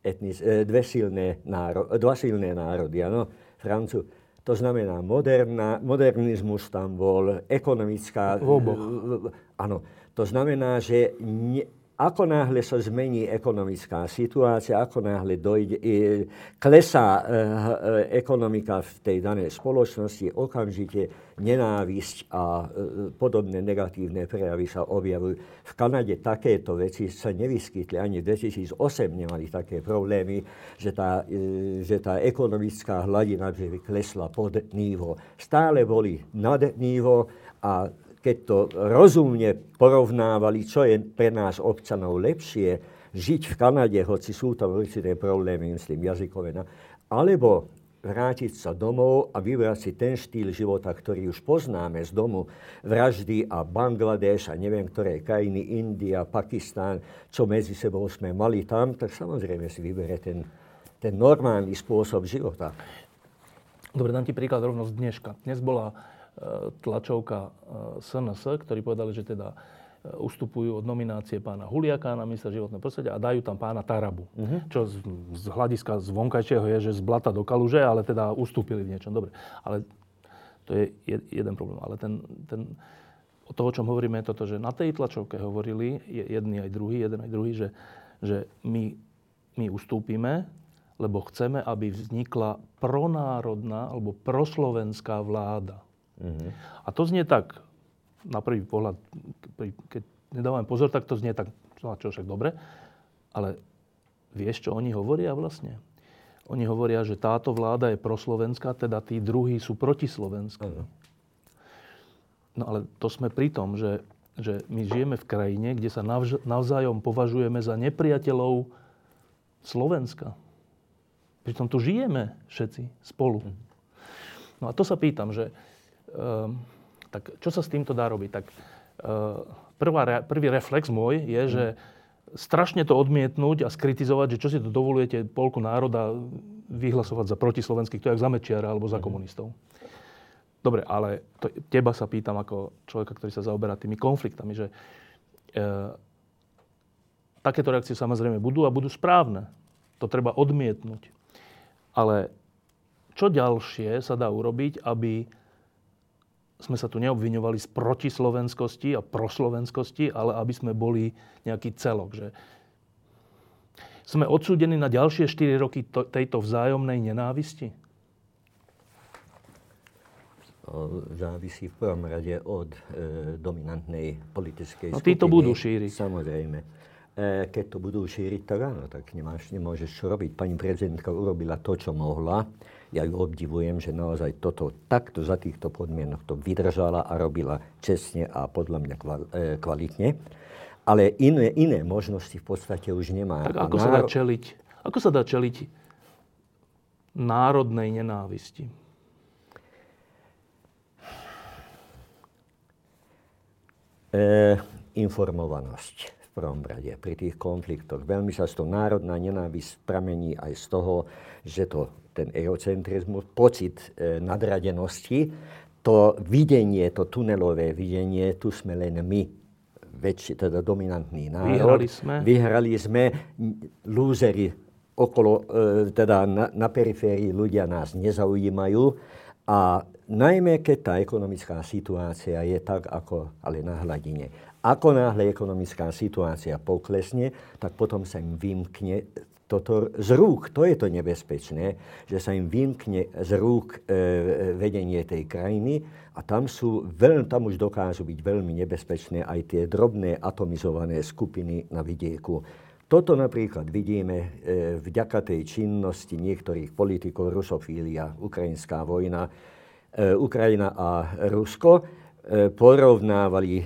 etnis, e, dve silné náro, dva silné národy, ano, Francu. To znamená, moderna, modernizmus tam bol, ekonomická... V oboch. Áno, to znamená, že ne, ako náhle sa zmení ekonomická situácia, ako náhle dojde, klesá e, e, ekonomika v tej danej spoločnosti, okamžite nenávisť a e, podobné negatívne prejavy sa objavujú. V Kanade takéto veci sa nevyskytli, ani v 2008 nemali také problémy, že tá, že tá ekonomická hladina klesla pod nívo. Stále boli nad nívo a keď to rozumne porovnávali, čo je pre nás občanov lepšie, žiť v Kanade, hoci sú tam určité problémy, myslím, jazykové, alebo vrátiť sa domov a vybrať si ten štýl života, ktorý už poznáme z domu, vraždy a Bangladeš a neviem ktoré krajiny, India, Pakistán, čo medzi sebou sme mali tam, tak samozrejme si vyberie ten, ten normálny spôsob života. Dobre, dám ti príklad rovno z dneška. Dnes bola tlačovka SNS, e, ktorí povedali, že teda e, ustupujú od nominácie pána Huliaka na ministra životného prostredia a dajú tam pána Tarabu. Uh-huh. Čo z, z hľadiska zvonkajšieho je, že z blata do kaluže, ale teda ustúpili v niečom. Dobre, ale to je jeden problém. Ale ten, ten o toho, o čom hovoríme, je toto, že na tej tlačovke hovorili jedni aj druhý, jeden aj druhý, že, že my, my ustúpime, lebo chceme, aby vznikla pronárodná alebo proslovenská vláda. Mm-hmm. A to znie tak, na prvý pohľad, keď nedávame pozor, tak to znie tak, čo však dobre, ale vieš, čo oni hovoria vlastne? Oni hovoria, že táto vláda je proslovenská, teda tí druhí sú protislovenskí. Uh-huh. No ale to sme pri tom, že, že my žijeme v krajine, kde sa navž- navzájom považujeme za nepriateľov Slovenska. Pritom tu žijeme všetci spolu. No a to sa pýtam, že tak čo sa s týmto dá robiť? Tak uh, prvá, prvý reflex môj je, že strašne to odmietnúť a skritizovať, že čo si to dovolujete polku národa vyhlasovať za protislovenských, to je jak za Mečiara alebo za komunistov. Dobre, ale to, teba sa pýtam ako človeka, ktorý sa zaoberá tými konfliktami, že e, takéto reakcie samozrejme budú a budú správne. To treba odmietnúť. Ale čo ďalšie sa dá urobiť, aby sme sa tu neobviňovali z protislovenskosti a proslovenskosti, ale aby sme boli nejaký celok. Že sme odsúdení na ďalšie 4 roky to, tejto vzájomnej nenávisti? závisí v prvom rade od e, dominantnej politickej no, skupiny. To budú šíriť. Samozrejme. E, keď to budú šíriť, tak áno, tak nemáš, nemôžeš čo robiť. Pani prezidentka urobila to, čo mohla. Ja ju obdivujem, že naozaj toto takto za týchto podmienok to vydržala a robila čestne a podľa mňa e, kvalitne. Ale iné, iné možnosti v podstate už nemá. Tak ako, náro... sa dá čeliť, ako sa dá čeliť národnej nenávisti? E, informovanosť v prvom rade pri tých konfliktoch. Veľmi často národná nenávisť pramení aj z toho, že to ten egocentrizmus, pocit e, nadradenosti, to videnie, to tunelové videnie, tu sme len my, väčší, teda dominantný národ. Vyhrali sme. Vyhrali sme, lúzeri okolo, e, teda na, na periférii ľudia nás nezaujímajú a najmä keď tá ekonomická situácia je tak, ako ale na hladine. Ako náhle ekonomická situácia poklesne, tak potom sa im vymkne toto z rúk. To je to nebezpečné, že sa im vymkne z rúk e, vedenie tej krajiny a tam, sú, veľ, tam už dokážu byť veľmi nebezpečné aj tie drobné atomizované skupiny na vidieku. Toto napríklad vidíme e, vďaka tej činnosti niektorých politikov, rusofília, ukrajinská vojna, e, Ukrajina a Rusko e, porovnávali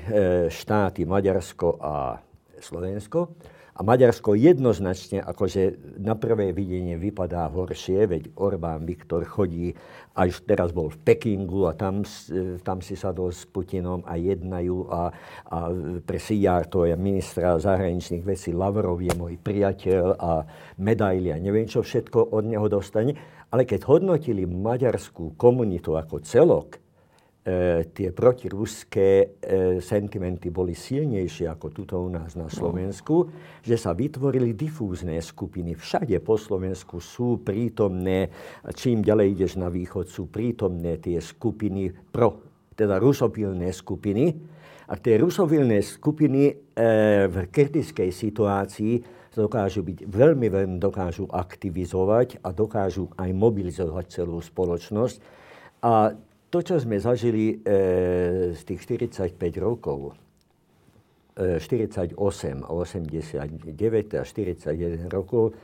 štáty Maďarsko a Slovensko a Maďarsko jednoznačne akože na prvé videnie vypadá horšie, veď Orbán Viktor chodí, až teraz bol v Pekingu a tam, tam si sadol s Putinom a jednajú a, a pre Sijar, to je ministra zahraničných vecí, Lavrov je môj priateľ a medaily a neviem čo všetko od neho dostane. Ale keď hodnotili maďarskú komunitu ako celok, e, tie protiruské e, sentimenty boli silnejšie ako tuto u nás na. Slovensku, že sa vytvorili difúzne skupiny. Všade po Slovensku sú prítomné, čím ďalej ideš na východ, sú prítomné tie skupiny pro, teda rusopilné skupiny. A tie rusopilné skupiny e, v kritickej situácii dokážu byť, veľmi, veľmi dokážu aktivizovať a dokážu aj mobilizovať celú spoločnosť. A to, čo sme zažili e, z tých 45 rokov, e, 48 a 89 a 41 rokov,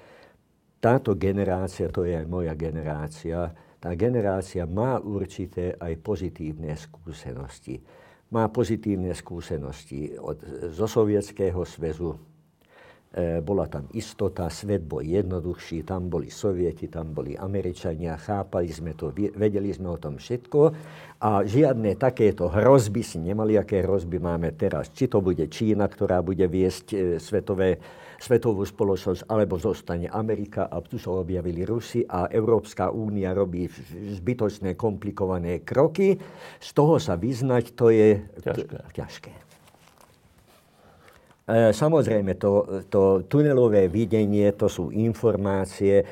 táto generácia, to je aj moja generácia, tá generácia má určité aj pozitívne skúsenosti. Má pozitívne skúsenosti od, zo Sovietskeho zväzu, bola tam istota, svet bol jednoduchší, tam boli Sovieti, tam boli Američania, chápali sme to, vedeli sme o tom všetko a žiadne takéto hrozby si nemali, aké hrozby máme teraz. Či to bude Čína, ktorá bude viesť e, svetové, svetovú spoločnosť, alebo zostane Amerika a tu sa objavili Rusi a Európska únia robí zbytočné, komplikované kroky. Z toho sa vyznať, to je ťažké. ťažké. E, samozrejme, to, to tunelové videnie, to sú informácie.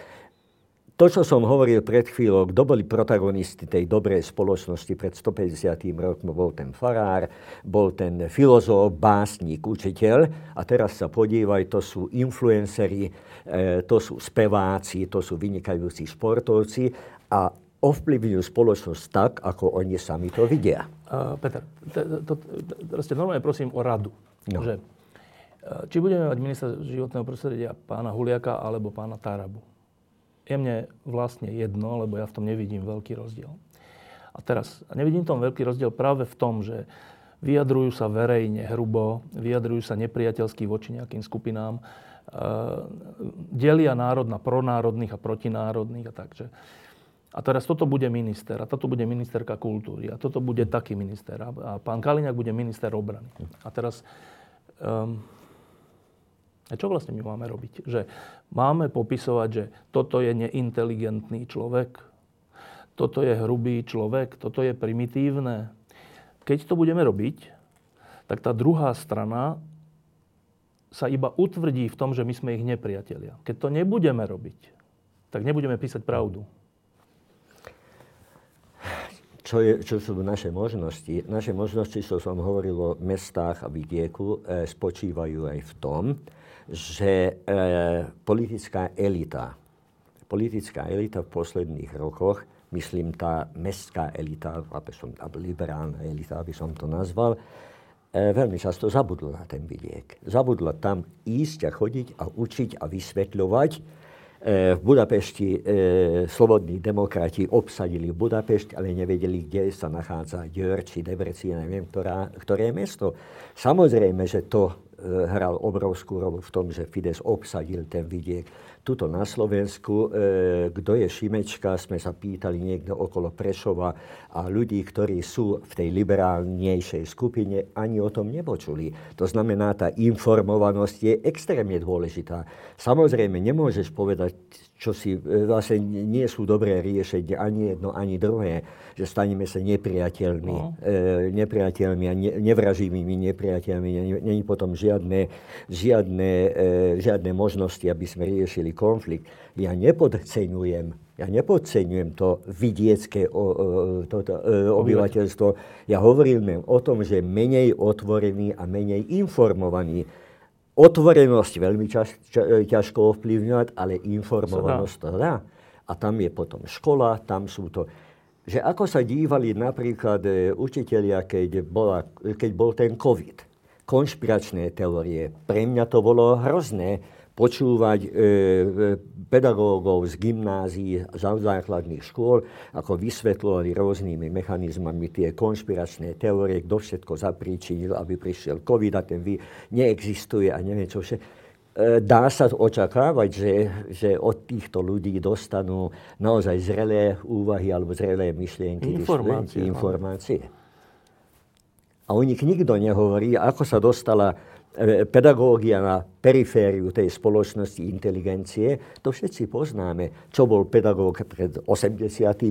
to, čo som hovoril pred chvíľou, kto boli protagonisti tej dobrej spoločnosti pred 150 rokmi, bol ten farár, bol ten filozof, básnik, učiteľ. A teraz sa podívaj, to sú influenceri, e, to sú speváci, to sú vynikajúci športovci a ovplyvňujú spoločnosť tak, ako oni sami to vidia. Uh, Peter, teraz te normálne prosím o radu. No. Že, e, či budeme mať ministra životného prostredia pána Huliaka alebo pána Tarabu je mne vlastne jedno, lebo ja v tom nevidím veľký rozdiel. A teraz, nevidím tom veľký rozdiel práve v tom, že vyjadrujú sa verejne hrubo, vyjadrujú sa nepriateľsky voči nejakým skupinám, e, delia národ na pronárodných a protinárodných a takže. A teraz toto bude minister, a toto bude ministerka kultúry, a toto bude taký minister, a, a pán Kaliňák bude minister obrany. A teraz um, a čo vlastne my máme robiť? Že máme popisovať, že toto je neinteligentný človek, toto je hrubý človek, toto je primitívne. Keď to budeme robiť, tak tá druhá strana sa iba utvrdí v tom, že my sme ich nepriatelia. Keď to nebudeme robiť, tak nebudeme písať pravdu. Čo, je, čo sú naše možnosti? Naše možnosti, čo som hovoril o mestách a vidieku, e, spočívajú aj v tom, že e, politická elita, politická elita v posledných rokoch, myslím tá mestská elita, aby som, liberálna elita, aby som to nazval, e, veľmi často zabudla na ten vidiek. Zabudla tam ísť a chodiť a učiť a vysvetľovať. E, v Budapešti e, slobodní demokrati obsadili Budapešť, ale nevedeli, kde sa nachádza Djör či Debrecen, neviem, ktorá, ktoré mesto. Samozrejme, že to hral obrovskú rolu v tom, že Fides obsadil ten vidiek. Tuto na Slovensku, e, kto je Šimečka, sme sa pýtali niekto okolo Prešova a ľudí, ktorí sú v tej liberálnejšej skupine, ani o tom nepočuli. To znamená, tá informovanosť je extrémne dôležitá. Samozrejme, nemôžeš povedať, čo si vlastne nie sú dobré riešenia ani jedno, ani druhé že staneme sa nepriateľmi, no. e, nepriateľmi a ne, nevraživými nepriateľmi. Není potom žiadne, žiadne, e, žiadne možnosti, aby sme riešili konflikt. Ja nepodceňujem ja nepodceňujem to vidiecké o, o, to, to, e, obyvateľstvo. Ja hovorím o tom, že menej otvorený a menej informovaný. Otvorenosť veľmi čas, ča, ťažko ovplyvňovať, ale informovanosť to dá. A tam je potom škola, tam sú to že ako sa dívali napríklad e, učitelia, keď, bola, keď bol ten COVID. Konšpiračné teórie. Pre mňa to bolo hrozné počúvať e, e, pedagógov z gymnázií, z základných škôl, ako vysvetľovali rôznymi mechanizmami tie konšpiračné teórie, kto všetko zapríčinil, aby prišiel COVID a ten vy neexistuje a neviem čo všetko E, dá sa očakávať, že, že od týchto ľudí dostanú naozaj zrelé úvahy alebo zrelé myšlienky, informácie. informácie. A o nich nikto nehovorí, ako sa dostala pedagógia na perifériu tej spoločnosti inteligencie, to všetci poznáme. Čo bol pedagóg pred 80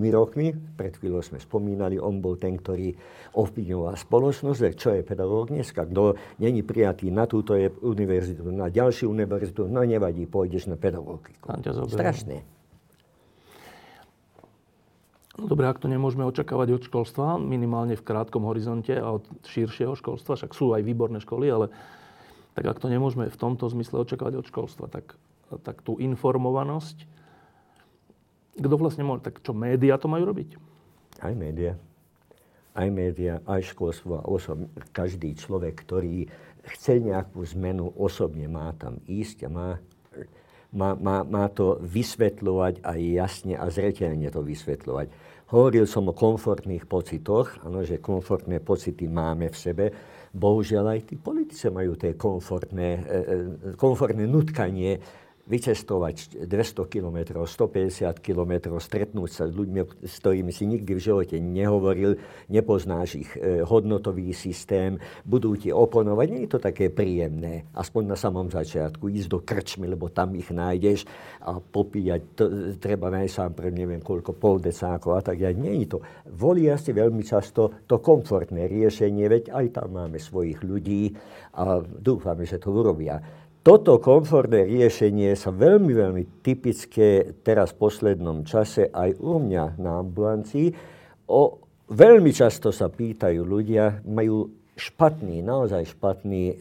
rokmi, pred chvíľou sme spomínali, on bol ten, ktorý ovplyvňoval spoločnosť, čo je pedagóg dneska. Kto není prijatý na túto univerzitu, na ďalšiu univerzitu, no nevadí, pôjdeš na pedagogiku. Strašné. No dobre, ak to nemôžeme očakávať od školstva, minimálne v krátkom horizonte a od širšieho školstva, však sú aj výborné školy, ale tak ak to nemôžeme v tomto zmysle očakávať od školstva, tak, tak tú informovanosť, kto vlastne môže, tak čo médiá to majú robiť? Aj médiá. Aj médiá, aj školstvo. Osob, každý človek, ktorý chce nejakú zmenu, osobne má tam ísť a má, má, má, má to vysvetľovať aj jasne a zreteľne to vysvetľovať. Hovoril som o komfortných pocitoch, ano, že komfortné pocity máme v sebe, bohužiaľ aj tí politici majú tie komfortné, e, e, komfortné nutkanie vycestovať 200 km, 150 km, stretnúť sa s ľuďmi, s ktorými si nikdy v živote nehovoril, nepoznáš ich e, hodnotový systém, budú ti oponovať. Nie je to také príjemné, aspoň na samom začiatku, ísť do krčmy, lebo tam ich nájdeš a popíjať, to, treba nájsť sám pre neviem koľko, pol decákov a tak ďalej. Nie je to. Volia si veľmi často to komfortné riešenie, veď aj tam máme svojich ľudí a dúfame, že to urobia toto komfortné riešenie sa veľmi, veľmi typické teraz v poslednom čase aj u mňa na ambulancii. O, veľmi často sa pýtajú ľudia, majú špatný, naozaj špatný e,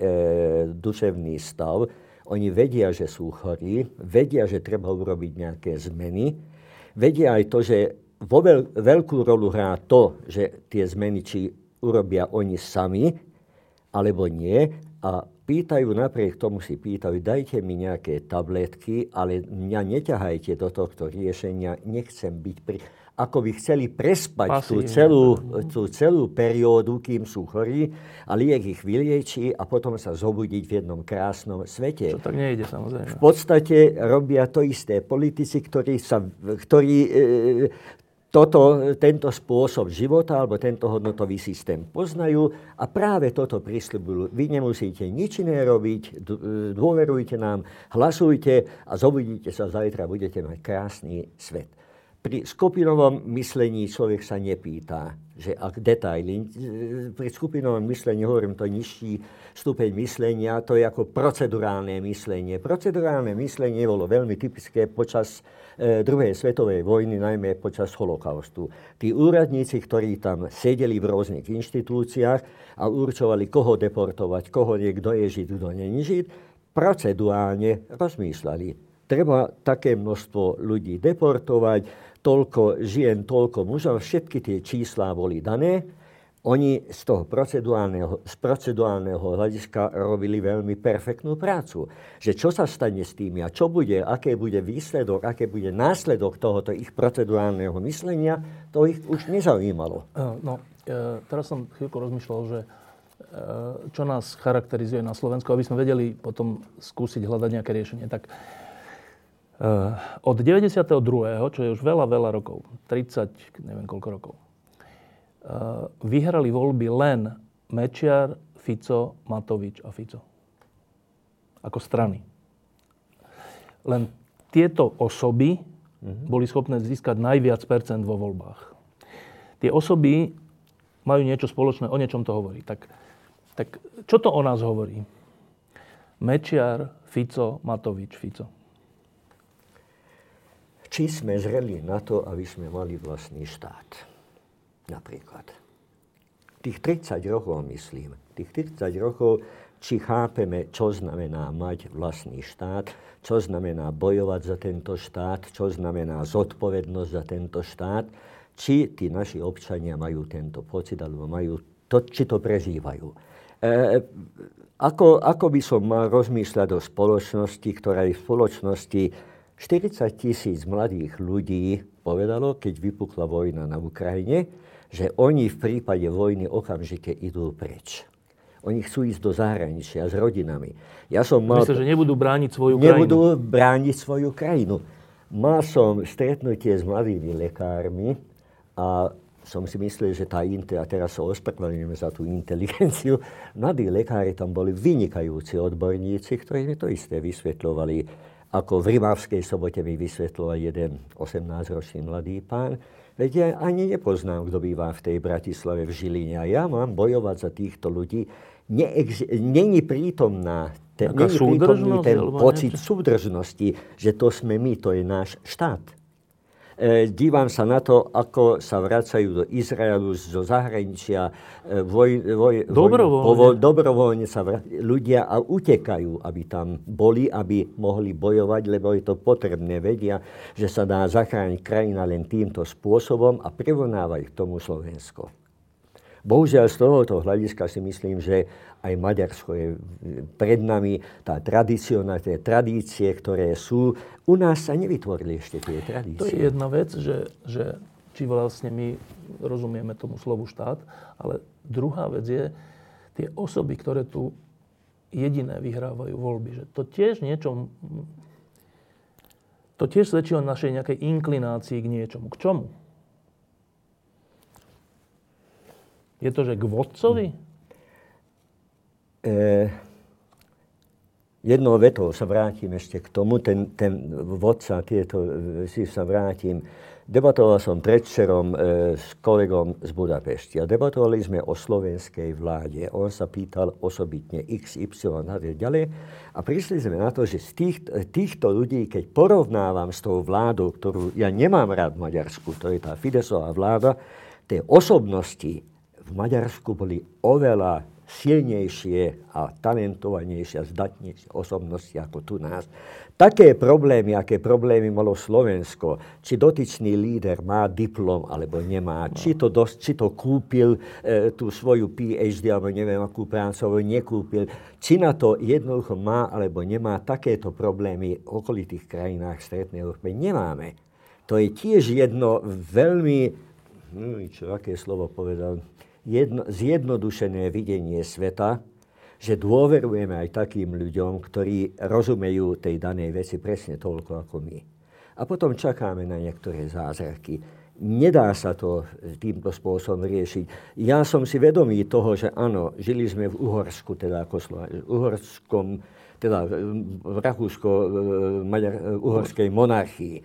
duševný stav. Oni vedia, že sú chorí, vedia, že treba urobiť nejaké zmeny, vedia aj to, že vo veľ, veľkú rolu hrá to, že tie zmeny či urobia oni sami, alebo nie. A pýtajú, napriek tomu si pýtajú, dajte mi nejaké tabletky, ale mňa neťahajte do tohto riešenia, nechcem byť pri... Ako by chceli prespať tú celú, tú celú periódu, kým sú chorí a liek ich vyliečí a potom sa zobudiť v jednom krásnom svete. Čo tak nejde, samozrejme. V podstate robia to isté politici, ktorí, sa, ktorí e, toto, tento spôsob života alebo tento hodnotový systém poznajú a práve toto prisľubujú. Vy nemusíte nič iné robiť, dôverujte nám, hlasujte a zobudíte sa zajtra, budete mať krásny svet. Pri skupinovom myslení človek sa nepýta, že ak detaily. Pri skupinovom myslení, hovorím, to nižší stupeň myslenia, to je ako procedurálne myslenie. Procedurálne myslenie bolo veľmi typické počas E, druhej svetovej vojny, najmä počas holokaustu. Tí úradníci, ktorí tam sedeli v rôznych inštitúciách a určovali, koho deportovať, koho niekto je žid, kto není žid, procedurálne rozmýšľali. Treba také množstvo ľudí deportovať, toľko žien, toľko mužov, všetky tie číslá boli dané oni z toho procedurálneho, z procedurálneho hľadiska robili veľmi perfektnú prácu. Že čo sa stane s tými a čo bude, aké bude výsledok, aké bude následok tohoto ich procedurálneho myslenia, to ich už nezaujímalo. E, no, e, teraz som chvíľku rozmýšľal, že e, čo nás charakterizuje na Slovensku, aby sme vedeli potom skúsiť hľadať nejaké riešenie. Tak od 92., čo je už veľa, veľa rokov, 30, neviem koľko rokov, vyhrali voľby len Mečiar, Fico, Matovič a Fico. Ako strany. Len tieto osoby mm-hmm. boli schopné získať najviac percent vo voľbách. Tie osoby majú niečo spoločné, o niečom to hovorí. Tak, tak čo to o nás hovorí? Mečiar, Fico, Matovič, Fico. Či sme zreli na to, aby sme mali vlastný štát? Napríklad. Tých 30 rokov, myslím, tých 30 rokov, či chápeme, čo znamená mať vlastný štát, čo znamená bojovať za tento štát, čo znamená zodpovednosť za tento štát, či tí naši občania majú tento pocit, alebo majú to, či to prežívajú. E, ako, ako by som mal rozmýšľať o spoločnosti, ktorá je v spoločnosti 40 tisíc mladých ľudí povedalo, keď vypukla vojna na Ukrajine, že oni v prípade vojny okamžite idú preč. Oni chcú ísť do zahraničia s rodinami. Ja som mal... Myslím, že nebudú brániť svoju krajinu. Nebudú brániť svoju krajinu. Mal som stretnutie s mladými lekármi a som si myslel, že tá inte, a teraz sa ospravedlňujeme za tú inteligenciu, [laughs] mladí lekári tam boli vynikajúci odborníci, ktorí mi to isté vysvetľovali. Ako v Rimavskej sobote mi vysvetloval jeden 18-ročný mladý pán, Veď ja ani nepoznám, kto býva v tej Bratislave v Žiline. A ja mám bojovať za týchto ľudí. Neex- není prítomná ten, není prítomný ten pocit súdržnosti, že to sme my, to je náš štát. E, dívam sa na to, ako sa vracajú do Izraelu zo zahraničia. E, voj, voj, dobrovoľne. Voj, dobrovoľne sa vracajú ľudia a utekajú, aby tam boli, aby mohli bojovať, lebo je to potrebné. Vedia, že sa dá zachrániť krajina len týmto spôsobom a prirovnávajú k tomu Slovensko. Bohužiaľ z tohoto hľadiska si myslím, že aj Maďarsko je pred nami, tá tradicionálne, tradície, ktoré sú. U nás sa nevytvorili ešte tie tradície. To je jedna vec, že, že či vlastne my rozumieme tomu slovu štát, ale druhá vec je tie osoby, ktoré tu jediné vyhrávajú voľby. Že to tiež niečo... To tiež svedčí o našej nejakej inklinácii k niečomu. K čomu? Je to, že k vodcovi? E, jednou vetou sa vrátim ešte k tomu, ten, ten vodca, tieto si sa vrátim. Debatoval som predčerom e, s kolegom z Budapešti a debatovali sme o slovenskej vláde. On sa pýtal osobitne XY a tak ďalej. A prišli sme na to, že z tých, týchto ľudí, keď porovnávam s tou vládou, ktorú ja nemám rád v Maďarsku, to je tá Fidesová vláda, tie osobnosti v Maďarsku boli oveľa silnejšie a talentovanejšie a zdatnejšie osobnosti ako tu nás. Také problémy, aké problémy malo Slovensko, či dotyčný líder má diplom alebo nemá, no. či, to dosť, či to kúpil e, tú svoju PhD alebo neviem akú prácu, alebo nekúpil, či na to jednoducho má alebo nemá, takéto problémy v okolitých krajinách Strednej Európy nemáme. To je tiež jedno veľmi, no, čo, aké slovo povedal, jedno, zjednodušené videnie sveta, že dôverujeme aj takým ľuďom, ktorí rozumejú tej danej veci presne toľko ako my. A potom čakáme na niektoré zázraky. Nedá sa to týmto spôsobom riešiť. Ja som si vedomý toho, že áno, žili sme v Uhorsku, teda ako Slova, Uhorskom, teda v Rakúsko-Uhorskej monarchii.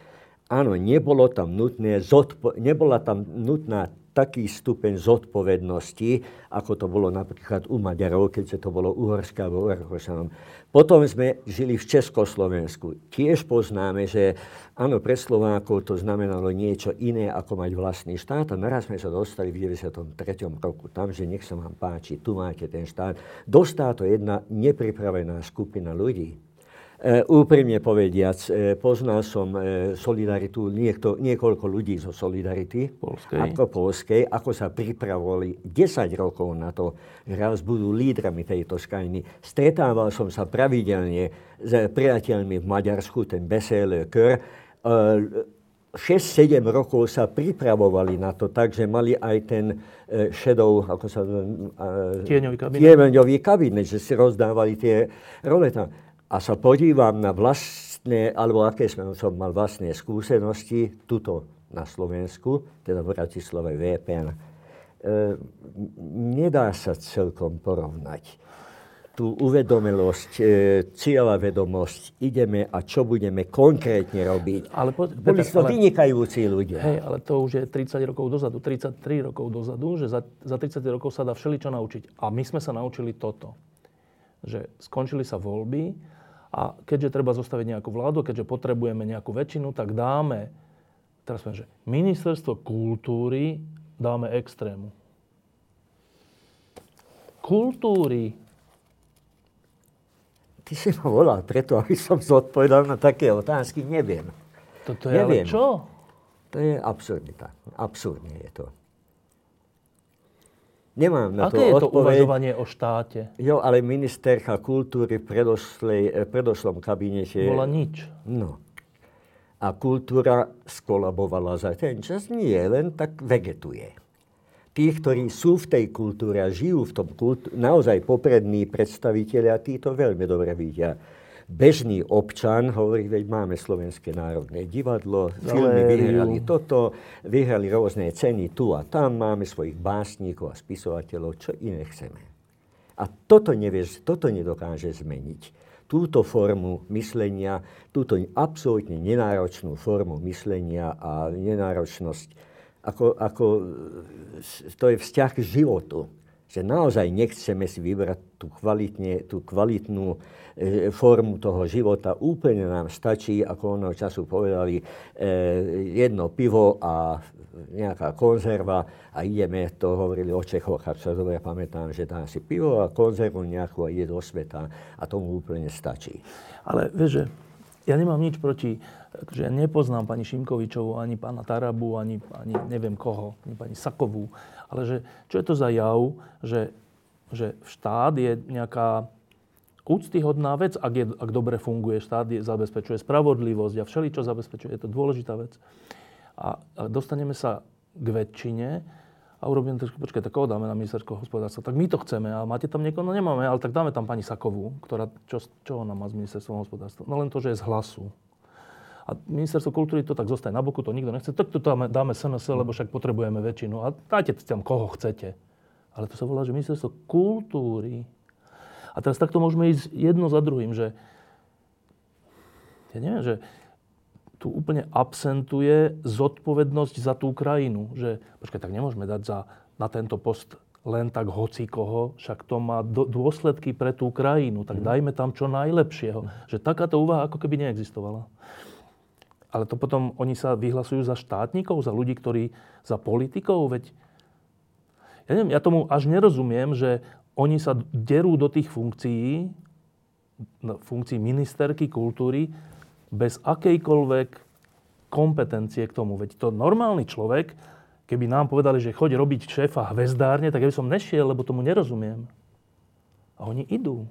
Áno, nebolo tam nutné, zodpo- nebola tam nutná taký stupeň zodpovednosti, ako to bolo napríklad u Maďarov, keďže to bolo Uhorská alebo Uhorskom. Potom sme žili v Československu. Tiež poznáme, že áno, pre Slovákov to znamenalo niečo iné, ako mať vlastný štát. A naraz sme sa dostali v 93. roku tam, že nech sa vám páči, tu máte ten štát. Dostá to jedna nepripravená skupina ľudí úprimne povediac, e, poznal som e, solidaritu, niekto, niekoľko ľudí zo Solidarity, Polskej. ako Polskej, ako sa pripravovali 10 rokov na to, raz budú lídrami tejto skajny. Stretával som sa pravidelne s priateľmi v Maďarsku, ten Besele Kör. 6-7 rokov sa pripravovali na to, takže mali aj ten shadow, ako sa... Tieňový kabinet. Tieňový kabinet, že si rozdávali tie role tam a sa podívam na vlastné, alebo aké som, som mal vlastné skúsenosti, tuto na Slovensku, teda v Bratislave VPN, e, nedá sa celkom porovnať tú uvedomilosť, e, cieľa vedomosť, ideme a čo budeme konkrétne robiť. Ale po, Boli to vynikajúci ľudia. Hej, ale to už je 30 rokov dozadu, 33 rokov dozadu, že za, za 30 rokov sa dá všeličo naučiť. A my sme sa naučili toto, že skončili sa voľby, a keďže treba zostaviť nejakú vládu, keďže potrebujeme nejakú väčšinu, tak dáme, teraz poviem, že ministerstvo kultúry dáme extrému. Kultúry. Ty si ma volal preto, aby som zodpovedal na také otázky. Neviem. Toto je Neviem. ale čo? To je absurdita. Absurdne je to. Nemám na Aké to je to odpoveď. uvažovanie o štáte? Jo, ale ministerka kultúry v eh, predošlom kabinete... Bola nič. No. A kultúra skolabovala za ten čas? Nie, len tak vegetuje. Tí, ktorí sú v tej kultúre a žijú v tom kultúre, naozaj poprední predstaviteľia, tí to veľmi dobre vidia bežný občan hovorí, veď máme Slovenské národné divadlo, filmy vyhrali toto, vyhrali rôzne ceny tu a tam, máme svojich básnikov a spisovateľov, čo iné chceme. A toto, nevieš, toto nedokáže zmeniť. Túto formu myslenia, túto absolútne nenáročnú formu myslenia a nenáročnosť, ako, ako to je vzťah k životu. Že naozaj nechceme si vybrať tú, kvalitne, tú kvalitnú E, formu toho života. Úplne nám stačí, ako ono času povedali, e, jedno pivo a nejaká konzerva a ideme, to hovorili o Čechoch, ak sa dobre pamätám, že dá si pivo a konzervu nejakú a ide do sveta a tomu úplne stačí. Ale vieš, že ja nemám nič proti, že ja nepoznám pani Šimkovičovú, ani pána Tarabu, ani, ani neviem koho, ani pani Sakovú, ale že čo je to za jav, že, že štát je nejaká úctyhodná vec, ak, je, ak dobre funguje štát, je, zabezpečuje spravodlivosť a všeličo zabezpečuje. Je to dôležitá vec. A, a dostaneme sa k väčšine a urobíme to, počkaj, tak koho dáme na ministerstvo hospodárstva? Tak my to chceme, a máte tam niekoho? No nemáme, ale tak dáme tam pani Sakovú, ktorá, čo, čo ona má s ministerstvom hospodárstva? No len to, že je z hlasu. A ministerstvo kultúry to tak zostane na boku, to nikto nechce. Tak to dáme, dáme SNS, lebo však potrebujeme väčšinu. A dajte tam koho chcete. Ale to sa volá, že ministerstvo kultúry a teraz takto môžeme ísť jedno za druhým, že ja neviem, že tu úplne absentuje zodpovednosť za tú krajinu. Že, počkaj, tak nemôžeme dať za, na tento post len tak hoci koho, však to má dôsledky pre tú krajinu, tak mhm. dajme tam čo najlepšieho. Že takáto úvaha ako keby neexistovala. Ale to potom oni sa vyhlasujú za štátnikov, za ľudí, ktorí, za politikov, veď ja, neviem, ja tomu až nerozumiem, že oni sa derú do tých funkcií, funkcií ministerky kultúry, bez akejkoľvek kompetencie k tomu. Veď to normálny človek, keby nám povedali, že choď robiť šéfa hvezdárne, tak ja by som nešiel, lebo tomu nerozumiem. A oni idú.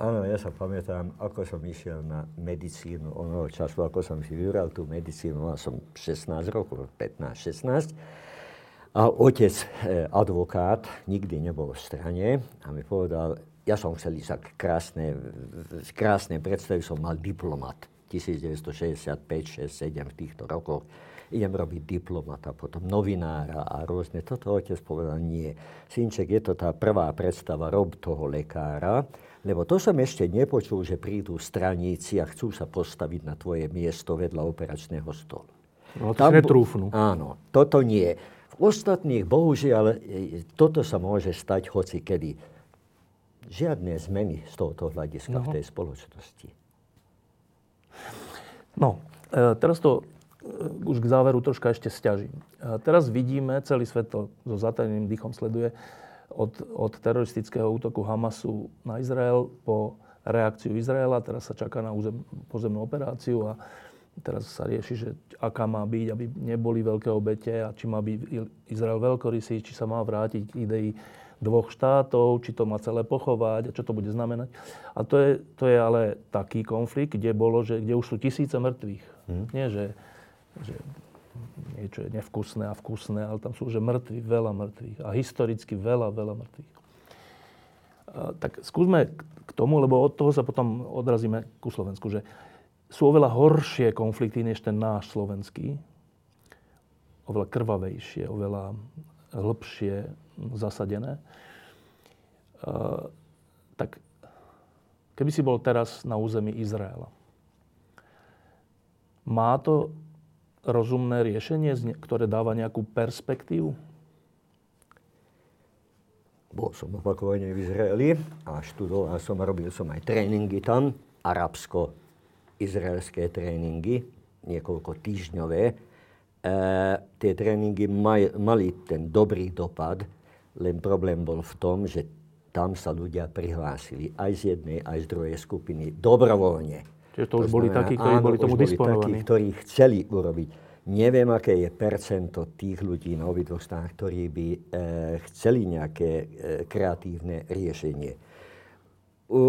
Áno, ja sa pamätám, ako som išiel na medicínu onoho času, ako som si vybral tú medicínu, mal som 16 rokov, 15-16. A otec, eh, advokát, nikdy nebol v strane a mi povedal, ja som chcel ísť k krásne, krásne predstavy, som mal diplomat 1965, 6, 7 v týchto rokoch. Idem robiť diplomata, potom novinára a rôzne. Toto otec povedal, nie. Synček, je to tá prvá predstava, rob toho lekára lebo to som ešte nepočul, že prídu straníci a chcú sa postaviť na tvoje miesto vedľa operačného stolu. No to Tam, netrúfnú. Áno, toto nie. Ostatných, bohužiaľ, toto sa môže stať hoci kedy. Žiadne zmeny z tohoto hľadiska no. v tej spoločnosti. No, e, teraz to e, už k záveru troška ešte stiažím. E, teraz vidíme, celý svet to so zatajeným dýchom sleduje, od, od teroristického útoku Hamasu na Izrael po reakciu Izraela. Teraz sa čaká na územ, pozemnú operáciu a teraz sa rieši, že aká má byť, aby neboli veľké obete a či má byť Izrael veľkorysý, či sa má vrátiť k idei dvoch štátov, či to má celé pochovať a čo to bude znamenať. A to je, to je ale taký konflikt, kde, bolo, že, kde už sú tisíce mŕtvych. Hmm. Nie, že, že niečo je nevkusné a vkusné, ale tam sú už mŕtvi, veľa mŕtvych. A historicky veľa, veľa mŕtvych. Tak skúsme k tomu, lebo od toho sa potom odrazíme ku Slovensku, že sú oveľa horšie konflikty než ten náš slovenský. Oveľa krvavejšie, oveľa hĺbšie zasadené. A, tak keby si bol teraz na území Izraela, má to rozumné riešenie, ktoré dáva nejakú perspektívu? Bol som opakovane v Izraeli a študoval som, robil som aj tréningy tam, arabsko-izraelské tréningy, niekoľko týždňové. E, tie tréningy maj, mali ten dobrý dopad, len problém bol v tom, že tam sa ľudia prihlásili aj z jednej, aj z druhej skupiny dobrovoľne Čiže to, to už znamená, boli takí, ktorí áno, boli tomu boli disponovaní. Takí, ktorí chceli urobiť. Neviem, aké je percento tých ľudí na obidvoch stranách, ktorí by e, chceli nejaké e, kreatívne riešenie. U,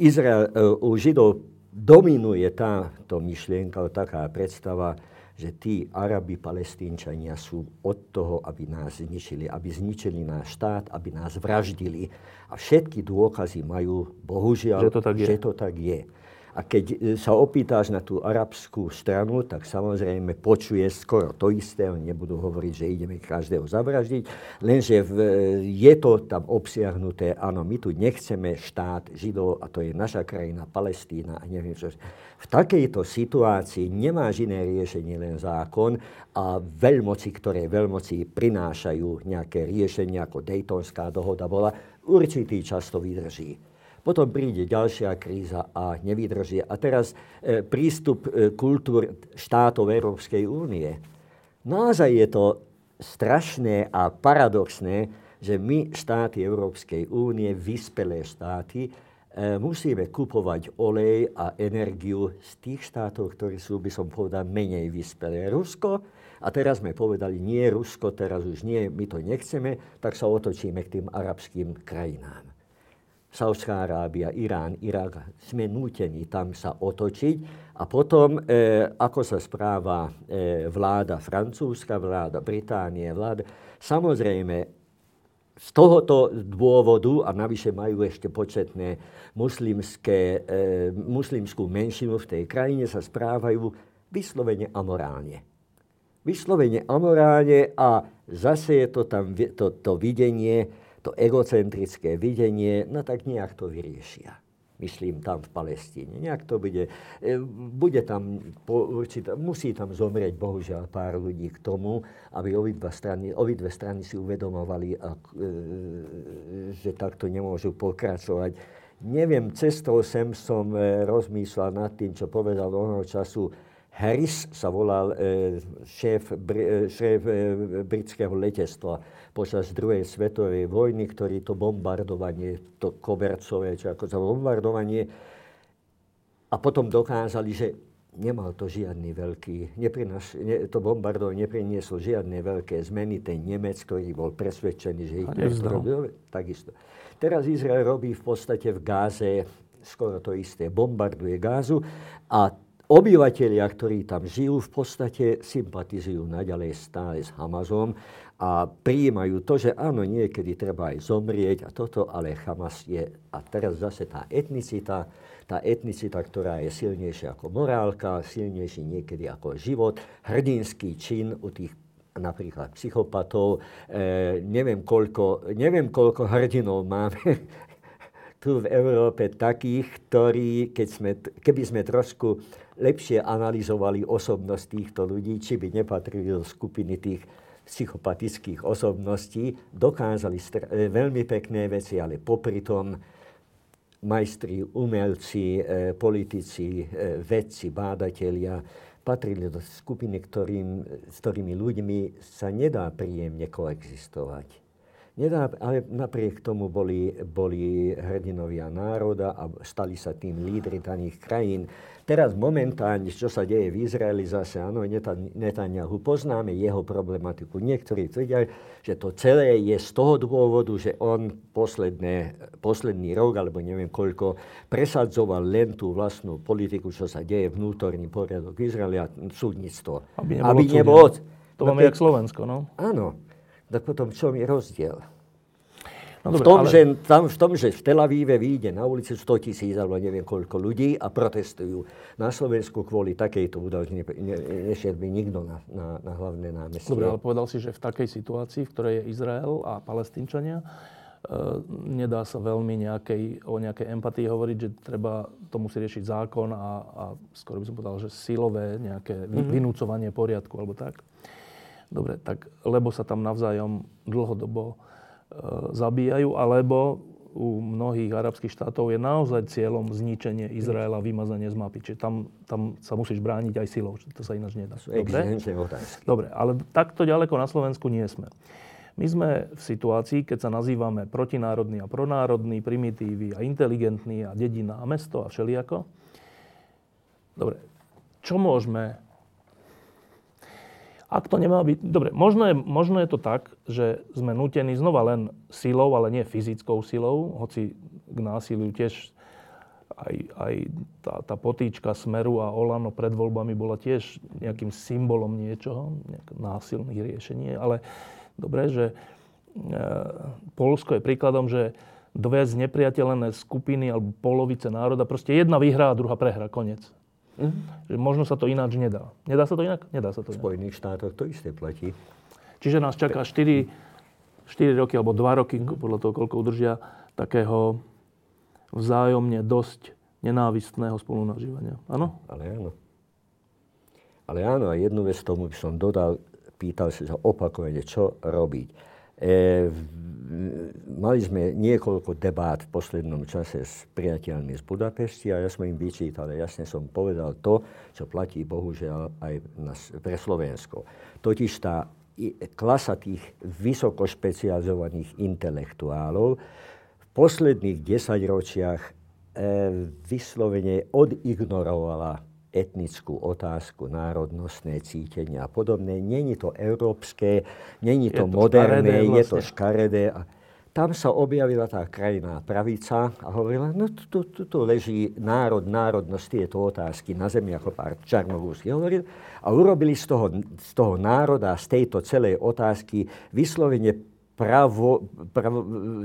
Izrael, e, u Židov dominuje táto myšlienka, taká predstava, že tí Arabi, Palestínčania sú od toho, aby nás zničili, aby zničili náš štát, aby nás vraždili. A všetky dôkazy majú, bohužiaľ, že to tak je. Že to tak je. A keď e, sa opýtáš na tú arabskú stranu, tak samozrejme počuje skoro to isté. Oni nebudú hovoriť, že ideme každého zavraždiť. Lenže v, e, je to tam obsiahnuté, áno, my tu nechceme štát Židov a to je naša krajina, Palestína a neviem čo. V takejto situácii nemá iné riešenie len zákon a veľmoci, ktoré veľmoci prinášajú nejaké riešenia, ako Daytonská dohoda bola, určitý čas to vydrží. Potom príde ďalšia kríza a nevydrží. A teraz e, prístup e, kultúr štátov Európskej únie. Naozaj je to strašné a paradoxné, že my, štáty Európskej únie, vyspelé štáty, e, musíme kupovať olej a energiu z tých štátov, ktorí sú, by som povedal, menej vyspelé. Rusko, a teraz sme povedali, nie Rusko, teraz už nie, my to nechceme, tak sa otočíme k tým arabským krajinám. Saudská Arábia, Irán, Irak, sme nútení tam sa otočiť a potom, e, ako sa správa e, vláda francúzska, vláda Británie, vláda, samozrejme, z tohoto dôvodu, a navyše majú ešte početné muslimské, e, muslimskú menšinu v tej krajine, sa správajú vyslovene amorálne. Vyslovene amorálne a zase je to tam to, to videnie, to egocentrické videnie, no tak nejak to vyriešia. myslím tam v Palestíne. Nejak to bude, e, bude tam, musí tam zomrieť bohužiaľ pár ľudí k tomu, aby obidve strany, obidve strany si uvedomovali, e, že takto nemôžu pokračovať. Neviem, cestou sem som e, rozmýšľal nad tým, čo povedal onoho času Harris sa volal šéf, šéf britského letectva počas druhej svetovej vojny, ktorý to bombardovanie, to kobercové, čo ako za bombardovanie, a potom dokázali, že nemal to žiadny veľký, neprinaš, ne, to bombardovanie neprinieslo žiadne veľké zmeny. Ten Nemec, ktorý bol presvedčený, že ich robil, takisto. Teraz Izrael robí v podstate v Gáze skoro to isté. Bombarduje Gázu a obyvateľia, ktorí tam žijú, v podstate sympatizujú naďalej stále s Hamazom a prijímajú to, že áno, niekedy treba aj zomrieť a toto, ale Hamas je, a teraz zase tá etnicita, tá etnicita, ktorá je silnejšia ako morálka, silnejší niekedy ako život, hrdinský čin u tých napríklad psychopatov. E, neviem, koľko, neviem, koľko hrdinov máme [laughs] tu v Európe takých, ktorí, keď sme, keby sme trošku lepšie analyzovali osobnosť týchto ľudí, či by nepatrili do skupiny tých psychopatických osobností, dokázali str- e, veľmi pekné veci, ale popri tom majstri, umelci, e, politici, e, vedci, bádatelia patrili do skupiny, ktorým, s ktorými ľuďmi sa nedá príjemne koexistovať. Nedá, ale napriek tomu boli, boli hrdinovia národa a stali sa tým lídry daných krajín. Teraz momentálne, čo sa deje v Izraeli, zase áno, Netanyahu, poznáme jeho problematiku. Niektorí tvrdia, že to celé je z toho dôvodu, že on posledné, posledný rok, alebo neviem koľko, presadzoval len tú vlastnú politiku, čo sa deje vnútorný poriadok Izraela, súdnictvo. Aby nebolo, Aby nebolo To máme jak Slovensko, no? Áno tak potom v čom je rozdiel? No, v, tom, ale... že, tam, v tom, že v Tel Avíve vyjde na ulici 100 tisíc alebo neviem koľko ľudí a protestujú. Na Slovensku kvôli takejto udalosti ne, ne, nešiel by nikto na, na, na hlavné námestie. Dobre, ale povedal si, že v takej situácii, v ktorej je Izrael a palestínčania, e, nedá sa veľmi nejakej, o nejakej empatii hovoriť, že treba to musí riešiť zákon a, a skoro by som povedal, že silové nejaké mm-hmm. vynúcovanie poriadku alebo tak. Dobre, tak lebo sa tam navzájom dlhodobo e, zabíjajú, alebo u mnohých arabských štátov je naozaj cieľom zničenie Izraela, vymazanie z mapy. Čiže tam, tam sa musíš brániť aj silou. To sa ináč nedá. Dobre? Dobre, ale takto ďaleko na Slovensku nie sme. My sme v situácii, keď sa nazývame protinárodný a pronárodný, primitívy a inteligentný a dedina a mesto a všelijako. Dobre, čo môžeme ak to nemá byť... Dobre, možno je, možno je to tak, že sme nutení znova len silou, ale nie fyzickou silou, hoci k násiliu tiež aj, aj tá, tá potýčka Smeru a Olano pred voľbami bola tiež nejakým symbolom niečoho, nejak násilných riešení. Ale dobre, že e, Polsko je príkladom, že dve znepriateľené skupiny alebo polovice národa, proste jedna vyhrá a druhá prehra, konec. Mm-hmm. Že možno sa to ináč nedá. Nedá sa to inak? Nedá sa to inak. V Spojených štátoch to isté platí. Čiže nás čaká 4, 4 roky alebo 2 roky, mm-hmm. podľa toho, koľko udržia, takého vzájomne dosť nenávistného spolunažívania. Áno? Ale áno. Ale áno, a jednu vec tomu by som dodal, pýtal sa opakovane, čo robiť. E, mali sme niekoľko debát v poslednom čase s priateľmi z Budapešti a ja som im vyčítal, jasne som povedal to, čo platí bohužiaľ aj na, pre Slovensko. Totiž tá klasa tých vysoko špecializovaných intelektuálov v posledných desaťročiach e, vyslovene odignorovala etnickú otázku, národnostné cítenie a podobné. Není to európske, není to, je to moderné, škaredé, vlastne. je to vlastne. škaredé. A tam sa objavila tá krajná pravica a hovorila, no tu, tu, tu leží národ, národnosť, tieto otázky na zemi, ako pár Čarnogórsky hovoril. A urobili z toho, z toho národa, z tejto celej otázky vyslovene pravo, pravo,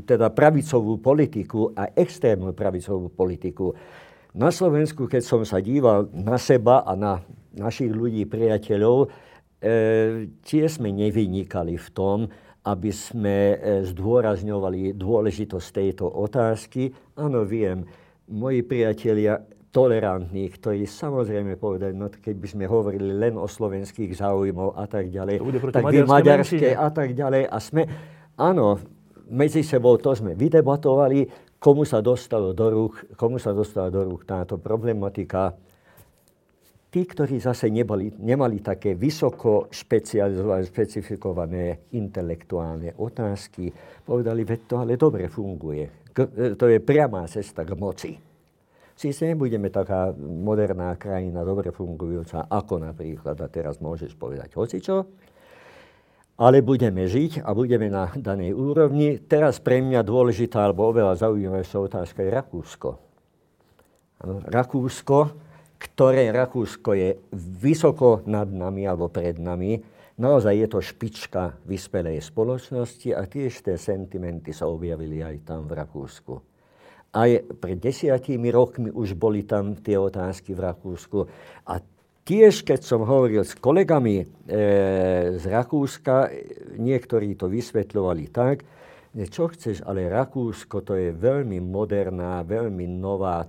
teda pravicovú politiku a extrémnu pravicovú politiku. Na Slovensku, keď som sa díval na seba a na našich ľudí, priateľov, e, tie sme nevynikali v tom, aby sme e, zdôrazňovali dôležitosť tejto otázky. Áno, viem, moji priatelia tolerantní, ktorí samozrejme povedali, no keby sme hovorili len o slovenských záujmov a tak ďalej, tak vy maďarské a tak ďalej. A sme, áno, medzi sebou to sme vydebatovali, komu sa dostalo do rúk, komu sa dostala do rúk táto problematika. Tí, ktorí zase neboli, nemali také vysoko špecializované, špecifikované intelektuálne otázky, povedali, veď to ale dobre funguje. K, to je priamá cesta k moci. Sice nebudeme taká moderná krajina, dobre fungujúca, ako napríklad, a teraz môžeš povedať hocičo, ale budeme žiť a budeme na danej úrovni. Teraz pre mňa dôležitá, alebo oveľa zaujímavejšia otázka je Rakúsko. Rakúsko, ktoré Rakúsko je vysoko nad nami alebo pred nami, naozaj je to špička vyspelej spoločnosti a tiež tie sentimenty sa objavili aj tam v Rakúsku. Aj pred desiatimi rokmi už boli tam tie otázky v Rakúsku. A tiež, keď som hovoril s kolegami e, z Rakúska, niektorí to vysvetľovali tak, čo chceš, ale Rakúsko to je veľmi moderná, veľmi nová,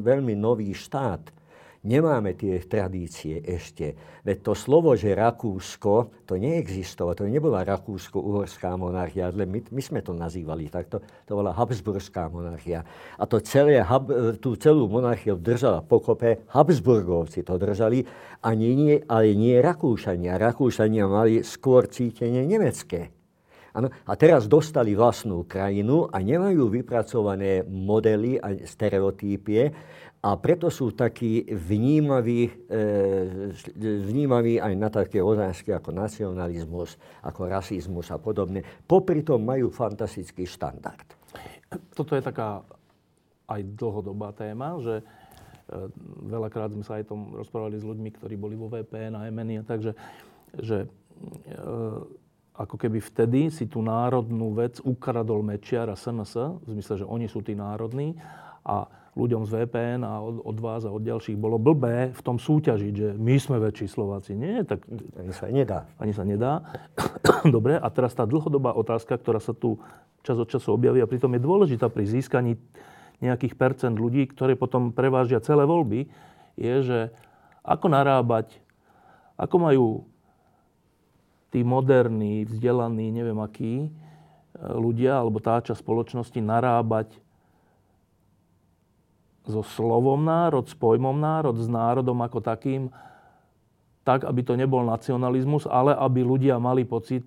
veľmi nový štát nemáme tie tradície ešte. Veď to slovo, že Rakúsko, to neexistovalo, to nebola Rakúsko-uhorská monarchia, ale my, my sme to nazývali takto, to bola Habsburská monarchia. A to celé, tú celú monarchiu držala pokope, Habsburgovci to držali, a nie, ale nie Rakúšania. Rakúšania mali skôr cítenie nemecké. Ano, a teraz dostali vlastnú krajinu a nemajú vypracované modely a stereotypie, a preto sú takí vnímaví, e, vnímaví aj na také otázky ako nacionalizmus, ako rasizmus a podobne. Popri tom majú fantastický štandard. Toto je taká aj dlhodobá téma, že e, veľakrát sme sa aj tom rozprávali s ľuďmi, ktorí boli vo VPN a MNI takže, že e, ako keby vtedy si tú národnú vec ukradol Mečiar a SNS, v zmysle, že oni sú tí národní a ľuďom z VPN a od, od vás a od ďalších bolo blbé v tom súťažiť, že my sme väčší Slováci. Nie, tak... Ani sa nedá. Ani sa nedá. [coughs] Dobre, a teraz tá dlhodobá otázka, ktorá sa tu čas od času objaví a pritom je dôležitá pri získaní nejakých percent ľudí, ktoré potom prevážia celé voľby, je, že ako narábať, ako majú tí moderní, vzdelaní, neviem akí, e, ľudia alebo tá časť spoločnosti narábať so slovom národ, s pojmom národ, s národom ako takým, tak, aby to nebol nacionalizmus, ale aby ľudia mali pocit,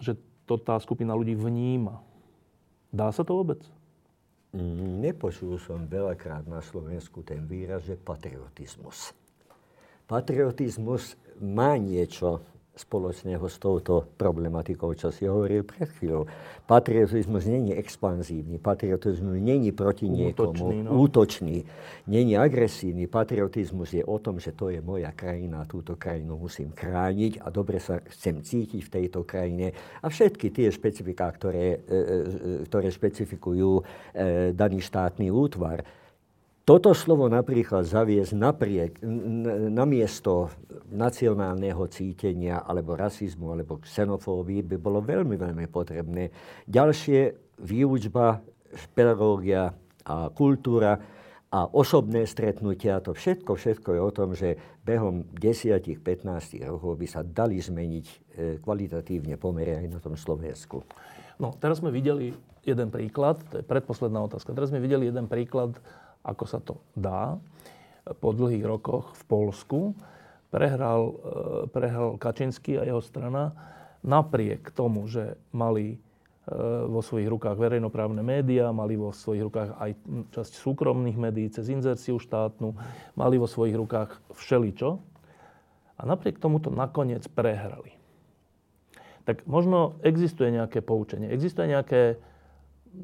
že to tá skupina ľudí vníma. Dá sa to vôbec? Mm, nepočul som veľakrát na Slovensku ten výraz, že patriotizmus. Patriotizmus má niečo spoločného s touto problematikou, čo si hovoril pred chvíľou. Patriotizmus není expanzívny, patriotizmus není proti niekomu, útočný, no. útočný, není agresívny. Patriotizmus je o tom, že to je moja krajina, túto krajinu musím chrániť a dobre sa chcem cítiť v tejto krajine. A všetky tie špecifiká, ktoré, e, e, ktoré špecifikujú e, daný štátny útvar, toto slovo napríklad zaviesť napriek, namiesto nacionálneho cítenia alebo rasizmu alebo xenofóbii by bolo veľmi, veľmi potrebné. Ďalšie výučba, pedagógia a kultúra a osobné stretnutia, to všetko, všetko je o tom, že behom 10-15 rokov by sa dali zmeniť e, kvalitatívne pomery aj na tom Slovensku. No, teraz sme videli jeden príklad, to je predposledná otázka, teraz sme videli jeden príklad ako sa to dá. Po dlhých rokoch v Polsku prehral, e, prehral Kačinský a jeho strana napriek tomu, že mali e, vo svojich rukách verejnoprávne médiá, mali vo svojich rukách aj časť súkromných médií cez inzerciu štátnu, mali vo svojich rukách všeličo a napriek tomu to nakoniec prehrali. Tak možno existuje nejaké poučenie, existuje nejaké,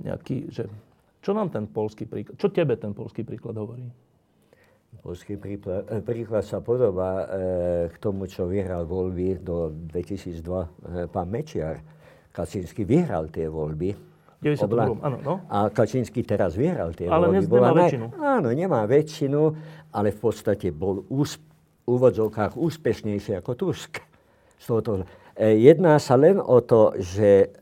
nejaký, že čo nám ten polský príklad, čo tebe ten polský príklad hovorí? Polský príklad, eh, príklad sa podobá e, k tomu, čo vyhral voľby do 2002 e, eh, pán Mečiar. Kačínsky vyhral tie voľby. 92, áno, no. A Kačínsky teraz vyhral tie ale voľby. Ale nemá naj... väčšinu. Áno, nemá väčšinu, ale v podstate bol ús, úvodzovkách úspešnejší ako Tusk. E, jedná sa len o to, že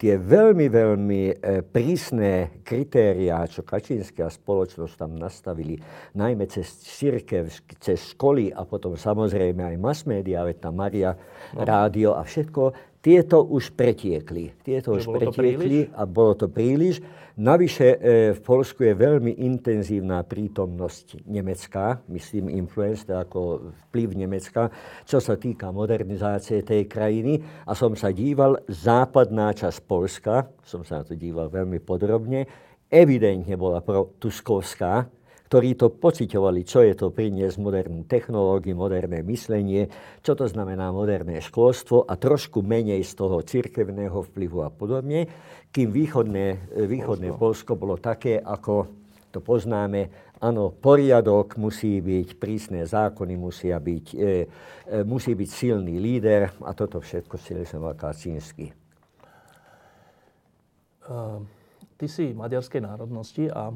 tie veľmi, veľmi e, prísne kritériá, čo Kačínska spoločnosť tam nastavili, najmä cez církev, cez školy a potom samozrejme aj mass media, veď tam Maria, no. rádio a všetko, tieto už pretiekli. Tieto už pretiekli a bolo to príliš. Navyše e, v Polsku je veľmi intenzívna prítomnosť nemecká, myslím influence, ako vplyv Nemecka, čo sa týka modernizácie tej krajiny. A som sa díval, západná časť Polska, som sa na to díval veľmi podrobne, evidentne bola pro Tuskovská, ktorí to pocitovali, čo je to priniesť modernú technológiu, moderné myslenie, čo to znamená moderné školstvo a trošku menej z toho cirkevného vplyvu a podobne, kým východné, východné Polsko. Polsko bolo také, ako to poznáme, áno, poriadok musí byť, prísne zákony musia byť, e, e, musí byť silný líder a toto všetko si Lesoval Kaczynski. Uh, ty si maďarskej národnosti a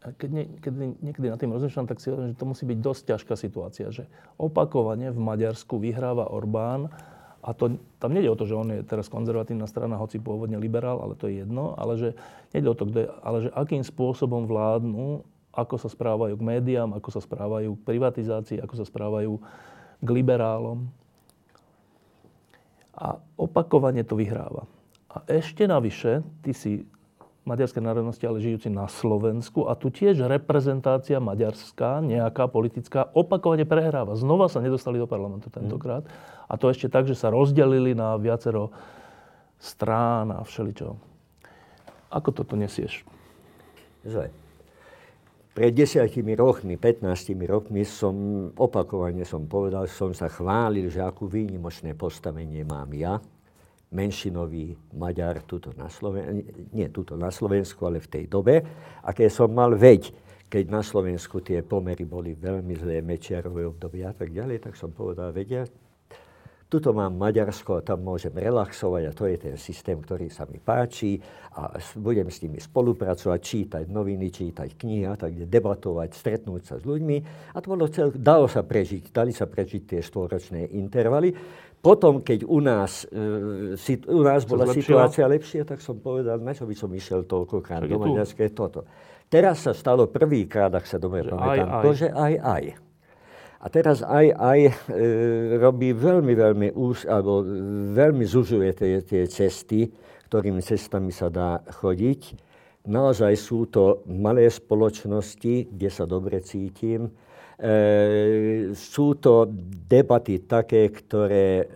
keď, nie, keď niekedy na tým rozmýšľam, tak si hovorím, že to musí byť dosť ťažká situácia, že opakovane v Maďarsku vyhráva Orbán a to, tam nejde o to, že on je teraz konzervatívna strana, hoci pôvodne liberál, ale to je jedno, ale že nejde o to, kde, ale že akým spôsobom vládnu, ako sa správajú k médiám, ako sa správajú k privatizácii, ako sa správajú k liberálom. A opakovane to vyhráva. A ešte navyše, ty si maďarskej národnosti, ale žijúci na Slovensku. A tu tiež reprezentácia maďarská, nejaká politická, opakovane prehráva. Znova sa nedostali do parlamentu tentokrát. A to ešte tak, že sa rozdelili na viacero strán a všeličo. Ako toto nesieš? Zle. Pred desiatimi rokmi, 15 rokmi som opakovane som povedal, som sa chválil, že akú výnimočné postavenie mám ja menšinový Maďar tuto na Slovensku, nie tuto na Slovensku, ale v tej dobe. A keď som mal veď, keď na Slovensku tie pomery boli veľmi zlé, Mečiarové obdobie a tak ďalej, tak som povedal, vedia, tuto mám Maďarsko a tam môžem relaxovať a to je ten systém, ktorý sa mi páči a budem s nimi spolupracovať, čítať noviny, čítať knihy a tak debatovať, stretnúť sa s ľuďmi a to bolo cel, dalo sa prežiť, dali sa prežiť tie štvoročné intervaly. Potom, keď u nás, e, si, u nás bola zlepšila? situácia lepšia, tak som povedal, na čo by som išiel toľkokrát do Maďarska, toto. Teraz sa stalo prvýkrát, ak sa dobre pamätám, to, že aj, aj. A teraz aj, aj e, robí veľmi, veľmi ús, alebo veľmi zužuje tie, tie cesty, ktorými cestami sa dá chodiť. Naozaj sú to malé spoločnosti, kde sa dobre cítim, sú to debaty také, ktoré,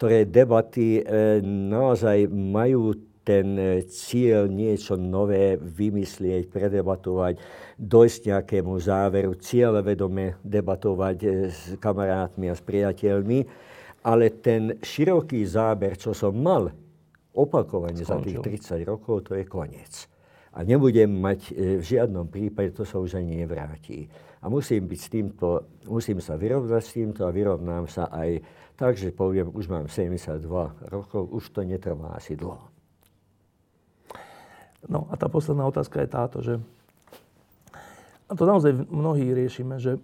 ktoré debaty e, naozaj majú ten cieľ niečo nové vymyslieť, predebatovať, dojsť nejakému záveru, cieľvedome debatovať s kamarátmi a s priateľmi. Ale ten široký záber, čo som mal opakovane Skončil. za tých 30 rokov, to je koniec. A nebudem mať v žiadnom prípade, to sa už ani nevráti. A musím byť s týmto, musím sa vyrovnať s týmto a vyrovnám sa aj tak, že poviem, už mám 72 rokov, už to netrvá asi dlho. No a tá posledná otázka je táto, že a to naozaj mnohí riešime, že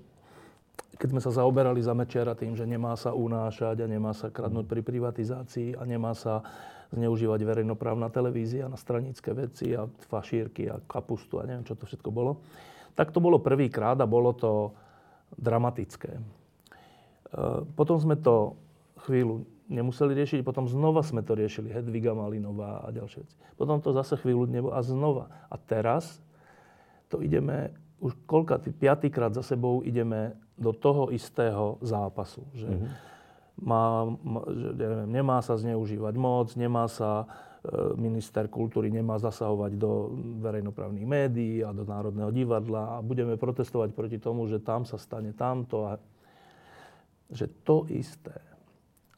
keď sme sa zaoberali za Mečiara tým, že nemá sa unášať a nemá sa kradnúť pri privatizácii a nemá sa zneužívať verejnoprávna televízia na stranické veci a fašírky a kapustu a neviem, čo to všetko bolo, tak to bolo prvýkrát a bolo to dramatické. E, potom sme to chvíľu nemuseli riešiť, potom znova sme to riešili, Hedviga Malinová a ďalšie veci. Potom to zase chvíľu nebolo a znova. A teraz to ideme, už koľka, piatýkrát za sebou ideme do toho istého zápasu. Že mm-hmm. má, že, neviem, nemá sa zneužívať moc, nemá sa minister kultúry nemá zasahovať do verejnoprávnych médií a do Národného divadla a budeme protestovať proti tomu, že tam sa stane tamto a že to isté.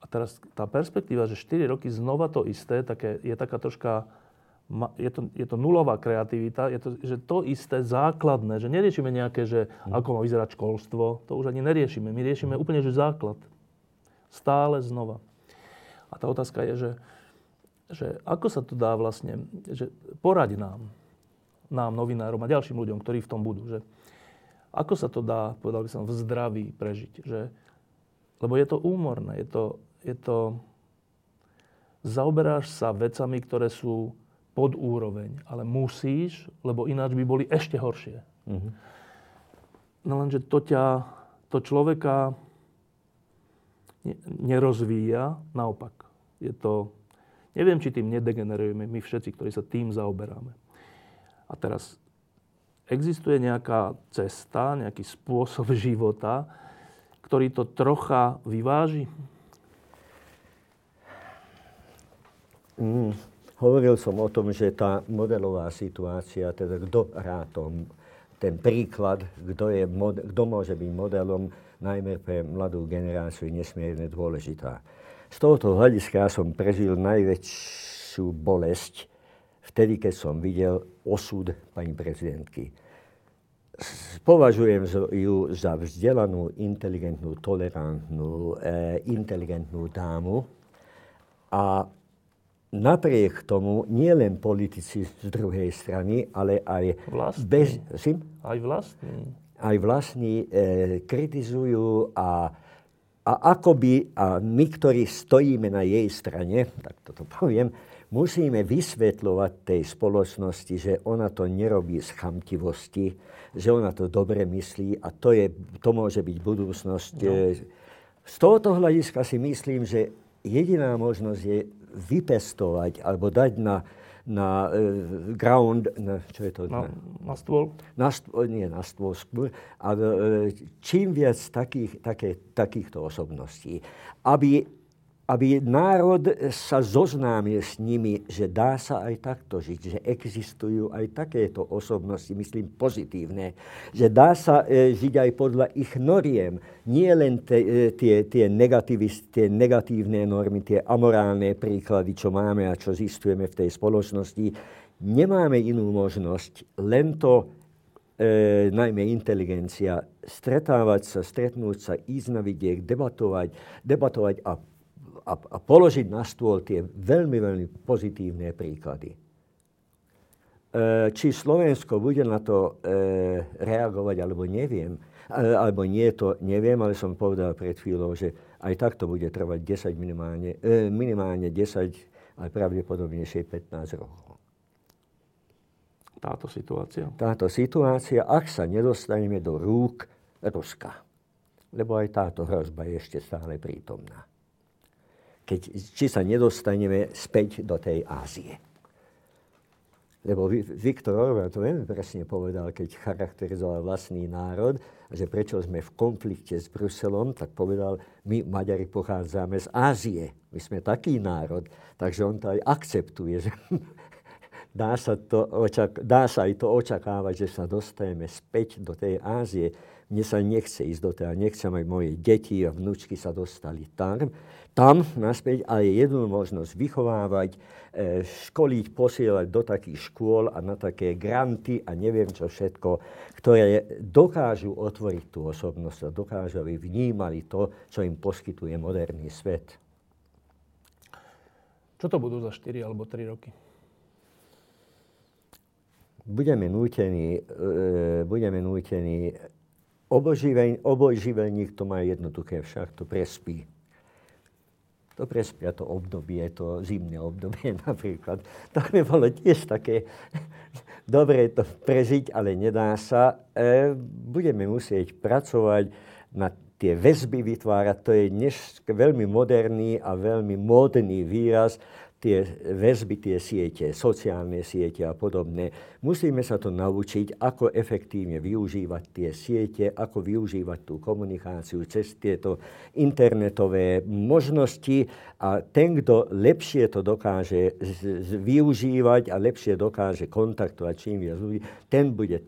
A teraz tá perspektíva, že 4 roky znova to isté, také, je taká troška, je to, je to nulová kreativita, je to, že to isté základné, že neriešime nejaké, že hm. ako má vyzerať školstvo, to už ani neriešime. My riešime úplne, že základ. Stále znova. A tá otázka je, že, že ako sa to dá vlastne, že poraď nám, nám, novinárom a ďalším ľuďom, ktorí v tom budú, že ako sa to dá, povedal by som, v zdraví prežiť. Že, lebo je to úmorné, je to, je to zaoberáš sa vecami, ktoré sú pod úroveň, ale musíš, lebo ináč by boli ešte horšie. Mm-hmm. No lenže to ťa, to človeka nerozvíja, naopak. Je to, neviem, či tým nedegenerujeme my všetci, ktorí sa tým zaoberáme. A teraz existuje nejaká cesta, nejaký spôsob [laughs] života, ktorý to trocha vyváži? Mm, hovoril som o tom, že tá modelová situácia, teda kto hrá tom, ten príklad, kto, je, kto môže byť modelom, najmä pre mladú generáciu, je nesmierne dôležitá. Z tohoto hľadiska som prežil najväčšiu bolesť vtedy, keď som videl osud pani prezidentky. Považujem ju za vzdelanú, inteligentnú, tolerantnú, e, inteligentnú dámu a napriek tomu nie len politici z druhej strany, ale aj vlastní. bez... Si? Aj vlastní. Aj vlastní e, kritizujú a, a akoby, a my, ktorí stojíme na jej strane, tak toto poviem, musíme vysvetľovať tej spoločnosti, že ona to nerobí z chamtivosti, že ona to dobre myslí a to, je, to môže byť budúcnosť. No. E, z tohoto hľadiska si myslím, že jediná možnosť je vypestovať alebo dať na, na uh, ground, na, čo je to? Na, na stôl? Na stôl, nie na stôl skôr, ale uh, čím viac takých, také, takýchto osobností, aby aby národ sa zoznámil s nimi, že dá sa aj takto žiť, že existujú aj takéto osobnosti, myslím pozitívne, že dá sa e, žiť aj podľa ich noriem, nie len te, e, tie, tie, tie negatívne normy, tie amorálne príklady, čo máme a čo zistujeme v tej spoločnosti. Nemáme inú možnosť, len to e, najmä inteligencia, stretávať sa, stretnúť sa, ísť na vidiek, debatovať, debatovať a a, a položiť na stôl tie veľmi, veľmi pozitívne príklady. E, či Slovensko bude na to e, reagovať, alebo neviem, alebo nie, to neviem, ale som povedal pred chvíľou, že aj tak to bude trvať 10 minimálne, e, minimálne 10, ale pravdepodobne 15 rokov. Táto situácia? Táto situácia, ak sa nedostaneme do rúk Ruska. Lebo aj táto hrozba je ešte stále prítomná keď, či sa nedostaneme späť do tej Ázie. Lebo Viktor Orbán to veľmi presne povedal, keď charakterizoval vlastný národ, že prečo sme v konflikte s Bruselom, tak povedal, my Maďari pochádzame z Ázie, my sme taký národ, takže on to aj akceptuje, že [laughs] dá sa, to očak- dá sa aj to očakávať, že sa dostaneme späť do tej Ázie. Mne sa nechce ísť do tej, nechcem aj moje deti a vnúčky sa dostali tam, tam naspäť, ale jednu možnosť vychovávať, e, školiť, posielať do takých škôl a na také granty a neviem čo všetko, ktoré dokážu otvoriť tú osobnosť a dokážu, aby vnímali to, čo im poskytuje moderný svet. Čo to budú za 4 alebo 3 roky? Budeme nútení, e, budeme nútení obojživelník to má jednoduché, však to prespí to prespia to obdobie, to zimné obdobie [laughs] napríklad. To by bolo tiež také [laughs] dobre to prežiť, ale nedá sa. E, budeme musieť pracovať na tie väzby vytvárať. To je dnes veľmi moderný a veľmi módny výraz tie väzby, tie siete, sociálne siete a podobné. Musíme sa to naučiť, ako efektívne využívať tie siete, ako využívať tú komunikáciu cez tieto internetové možnosti a ten, kto lepšie to dokáže využívať a lepšie dokáže kontaktovať čím viac ľudí, ten bude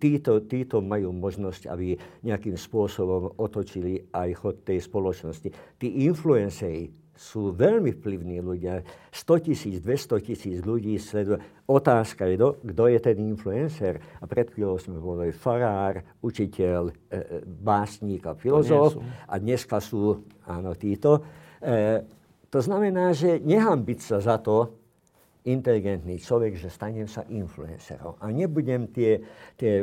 títo, títo majú možnosť, aby nejakým spôsobom otočili aj chod tej spoločnosti. Tí influenceri, sú veľmi vplyvní ľudia. 100 tisíc, 200 tisíc ľudí sleduje. Otázka je, kto je ten influencer. A pred chvíľou sme boli farár, učiteľ, e, e, básnik a filozof. A dneska sú, áno, títo. E, to znamená, že nehambiť sa za to, inteligentný človek, že stanem sa influencerom. A nebudem tie, tie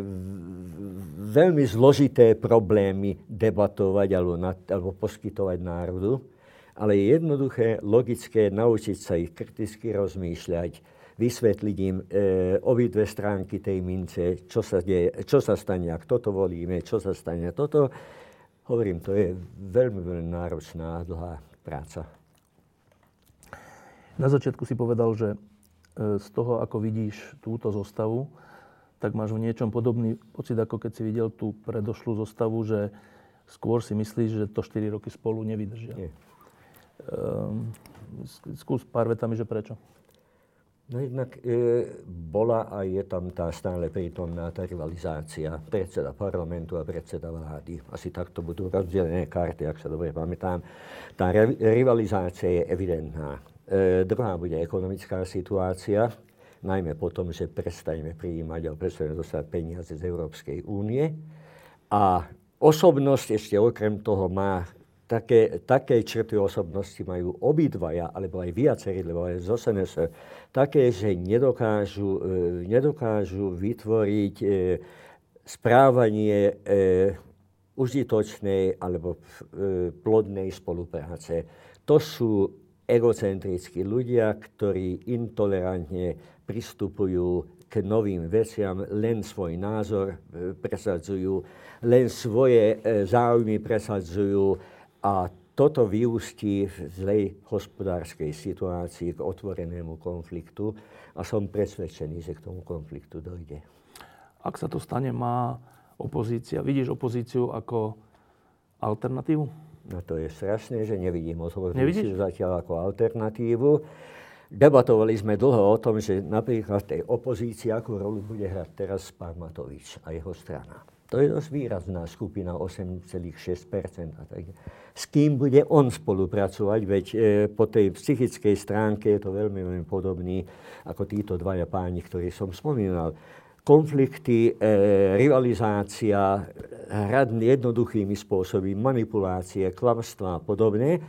veľmi zložité problémy debatovať alebo, nad, alebo poskytovať národu, ale je jednoduché, logické naučiť sa ich kriticky rozmýšľať, vysvetliť im e, obidve stránky tej mince, čo sa, deje, čo sa stane, ak toto volíme, čo sa stane toto. Hovorím, to je veľmi, veľmi náročná, dlhá práca. Na začiatku si povedal, že e, z toho, ako vidíš túto zostavu, tak máš v niečom podobný pocit, ako keď si videl tú predošlú zostavu, že skôr si myslíš, že to 4 roky spolu nevydržia. Nie. Um, skús pár vetami, že prečo? No jednak e, bola a je tam tá stále prítomná tá rivalizácia predseda parlamentu a predseda vlády. Asi takto budú rozdelené karty, ak sa dobre pamätám. Tá re, rivalizácia je evidentná. E, druhá bude ekonomická situácia, najmä po tom, že prestajeme prijímať a prestaneme dostať peniaze z Európskej únie. A osobnosť ešte okrem toho má také, také črty osobnosti majú obidvaja, alebo aj viacerí, lebo aj z SNS, také, že nedokážu, e, nedokážu vytvoriť e, správanie e, užitočnej alebo plodnej spolupráce. To sú egocentrickí ľudia, ktorí intolerantne pristupujú k novým veciam, len svoj názor presadzujú, len svoje záujmy presadzujú, a toto vyústí v zlej hospodárskej situácii k otvorenému konfliktu a som presvedčený, že k tomu konfliktu dojde. Ak sa to stane, má opozícia, vidíš opozíciu ako alternatívu? No to je strašné, že nevidím opozíciu zatiaľ ako alternatívu. Debatovali sme dlho o tom, že napríklad tej opozícii, akú rolu bude hrať teraz pán Matovič a jeho strana. To je dosť výrazná skupina, 8,6 S kým bude on spolupracovať, veď e, po tej psychickej stránke je to veľmi, veľmi podobný ako títo dvaja páni, ktorí som spomínal. Konflikty, e, rivalizácia, hrad jednoduchými spôsobmi, manipulácie, klamstvá a podobne.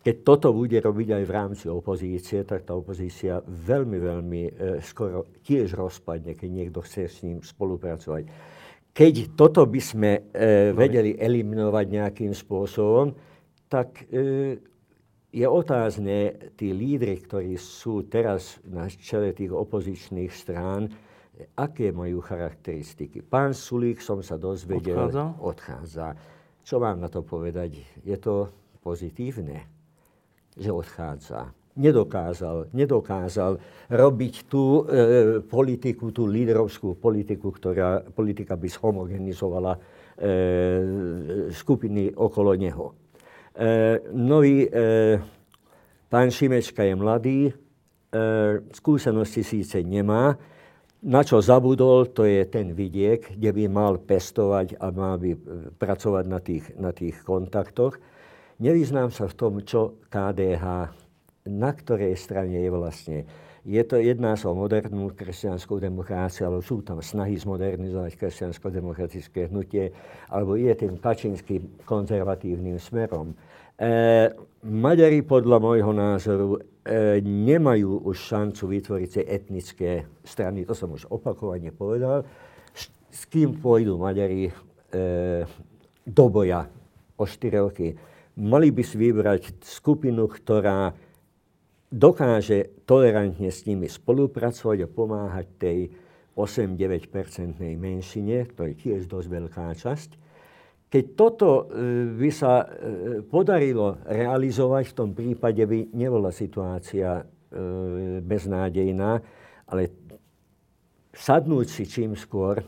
Keď toto bude robiť aj v rámci opozície, tak tá opozícia veľmi, veľmi e, skoro tiež rozpadne, keď niekto chce s ním spolupracovať keď toto by sme e, vedeli eliminovať nejakým spôsobom, tak e, je otázne, tí lídry, ktorí sú teraz na čele tých opozičných strán, aké majú charakteristiky. Pán Sulík, som sa dozvedel, odchádza. odchádza. Čo mám na to povedať? Je to pozitívne, že odchádza nedokázal, nedokázal robiť tú e, politiku, tú líderovskú politiku, ktorá politika by zhomogenizovala e, skupiny okolo neho. E, nový e, pán Šimečka je mladý, e, skúsenosti síce nemá, na čo zabudol, to je ten vidiek, kde by mal pestovať a mal by e, pracovať na tých, na tých kontaktoch. Nevyznám sa v tom, čo KDH na ktorej strane je vlastne. Je to, jedná sa o modernú kresťanskú demokraciu, alebo sú tam snahy zmodernizovať kresťansko-demokratické hnutie, alebo je tým kačinským konzervatívnym smerom. E, Maďari podľa môjho názoru e, nemajú už šancu vytvoriť si etnické strany, to som už opakovane povedal. S, s kým pôjdu Maďari e, do boja o 4 roky? Mali by si vybrať skupinu, ktorá dokáže tolerantne s nimi spolupracovať a pomáhať tej 8-9% menšine, to je tiež dosť veľká časť. Keď toto e, by sa e, podarilo realizovať, v tom prípade by nebola situácia e, beznádejná, ale sadnúť si čím skôr,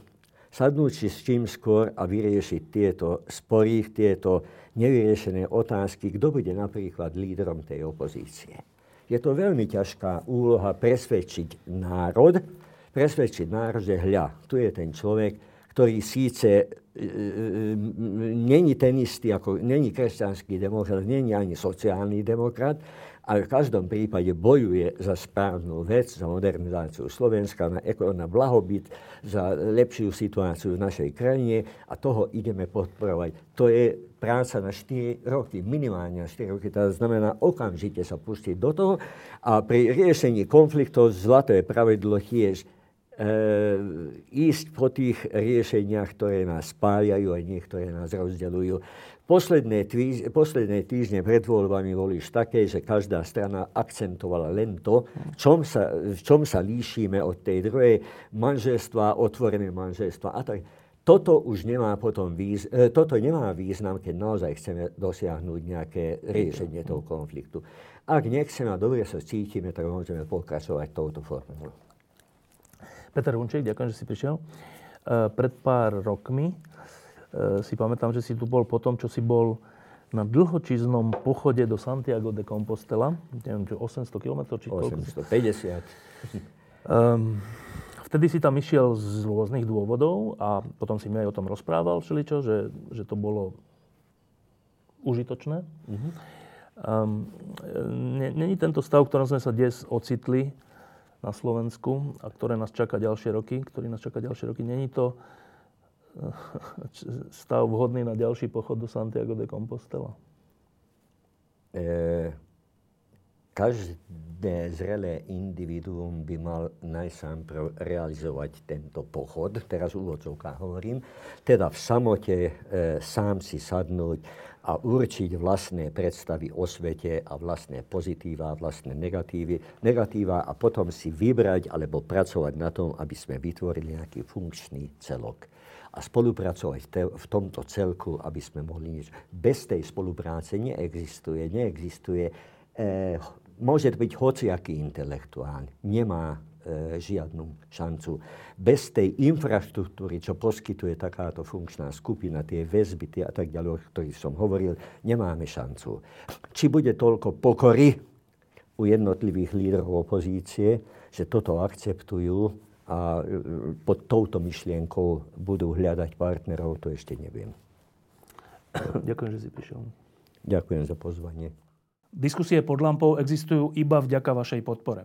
sadnúť si s čím skôr a vyriešiť tieto spory, tieto nevyriešené otázky, kto bude napríklad lídrom tej opozície je to veľmi ťažká úloha presvedčiť národ, presvedčiť národ, že hľa, tu je ten človek, ktorý síce není ten istý, ako není kresťanský demokrat, není ani sociálny demokrat, ale v každom prípade bojuje za správnu vec, za modernizáciu Slovenska, na, na blahobyt, za lepšiu situáciu v našej krajine a toho ideme podporovať. To je práca na 4 roky, minimálne na 4 roky. To znamená okamžite sa pustiť do toho a pri riešení konfliktov zlaté pravidlo tiež ísť po tých riešeniach, ktoré nás spájajú a niektoré nás rozdeľujú. Posledné, tví, posledné týždne pred voľbami boli už také, že každá strana akcentovala len to, v čom sa, v čom sa líšime od tej druhej manželstva, otvorené manželstva a tak. Toto už nemá potom výz, e, toto nemá význam, keď naozaj chceme dosiahnuť nejaké riešenie toho konfliktu. Ak nechceme a dobre sa cítime, tak môžeme pokračovať touto formou. Peter Hunček, ďakujem, že si prišiel. E, pred pár rokmi E, si pamätám, že si tu bol po tom, čo si bol na dlhočíznom pochode do Santiago de Compostela, neviem, čo 800 km či 850. Um, vtedy si tam išiel z rôznych dôvodov a potom si mi aj o tom rozprával všeličo, že, že to bolo užitočné. Uh-huh. Um, Není tento stav, v ktorom sme sa dnes ocitli na Slovensku a ktoré nás čaká ďalšie roky, ktorý nás čaká ďalšie roky, není to stav vhodný na ďalší pochod do Santiago de Compostela? E, každé zrelé individuum by mal najsám realizovať tento pochod, teraz v hovorím, teda v samote e, sám si sadnúť a určiť vlastné predstavy o svete a vlastné pozitíva, vlastné negatívy, negatíva a potom si vybrať alebo pracovať na tom, aby sme vytvorili nejaký funkčný celok a spolupracovať te, v tomto celku, aby sme mohli niečo. Bez tej spolupráce neexistuje, neexistuje. E, môže byť hociaký intelektuál, nemá žiadnu šancu. Bez tej infraštruktúry, čo poskytuje takáto funkčná skupina, tie väzby tie a tak ďalej, o ktorých som hovoril, nemáme šancu. Či bude toľko pokory u jednotlivých lídrov opozície, že toto akceptujú, a e, pod touto myšlienkou budú hľadať partnerov, to ešte neviem. Ďakujem, že si prišiel. Ďakujem za pozvanie. Diskusie pod lampou existujú iba vďaka vašej podpore.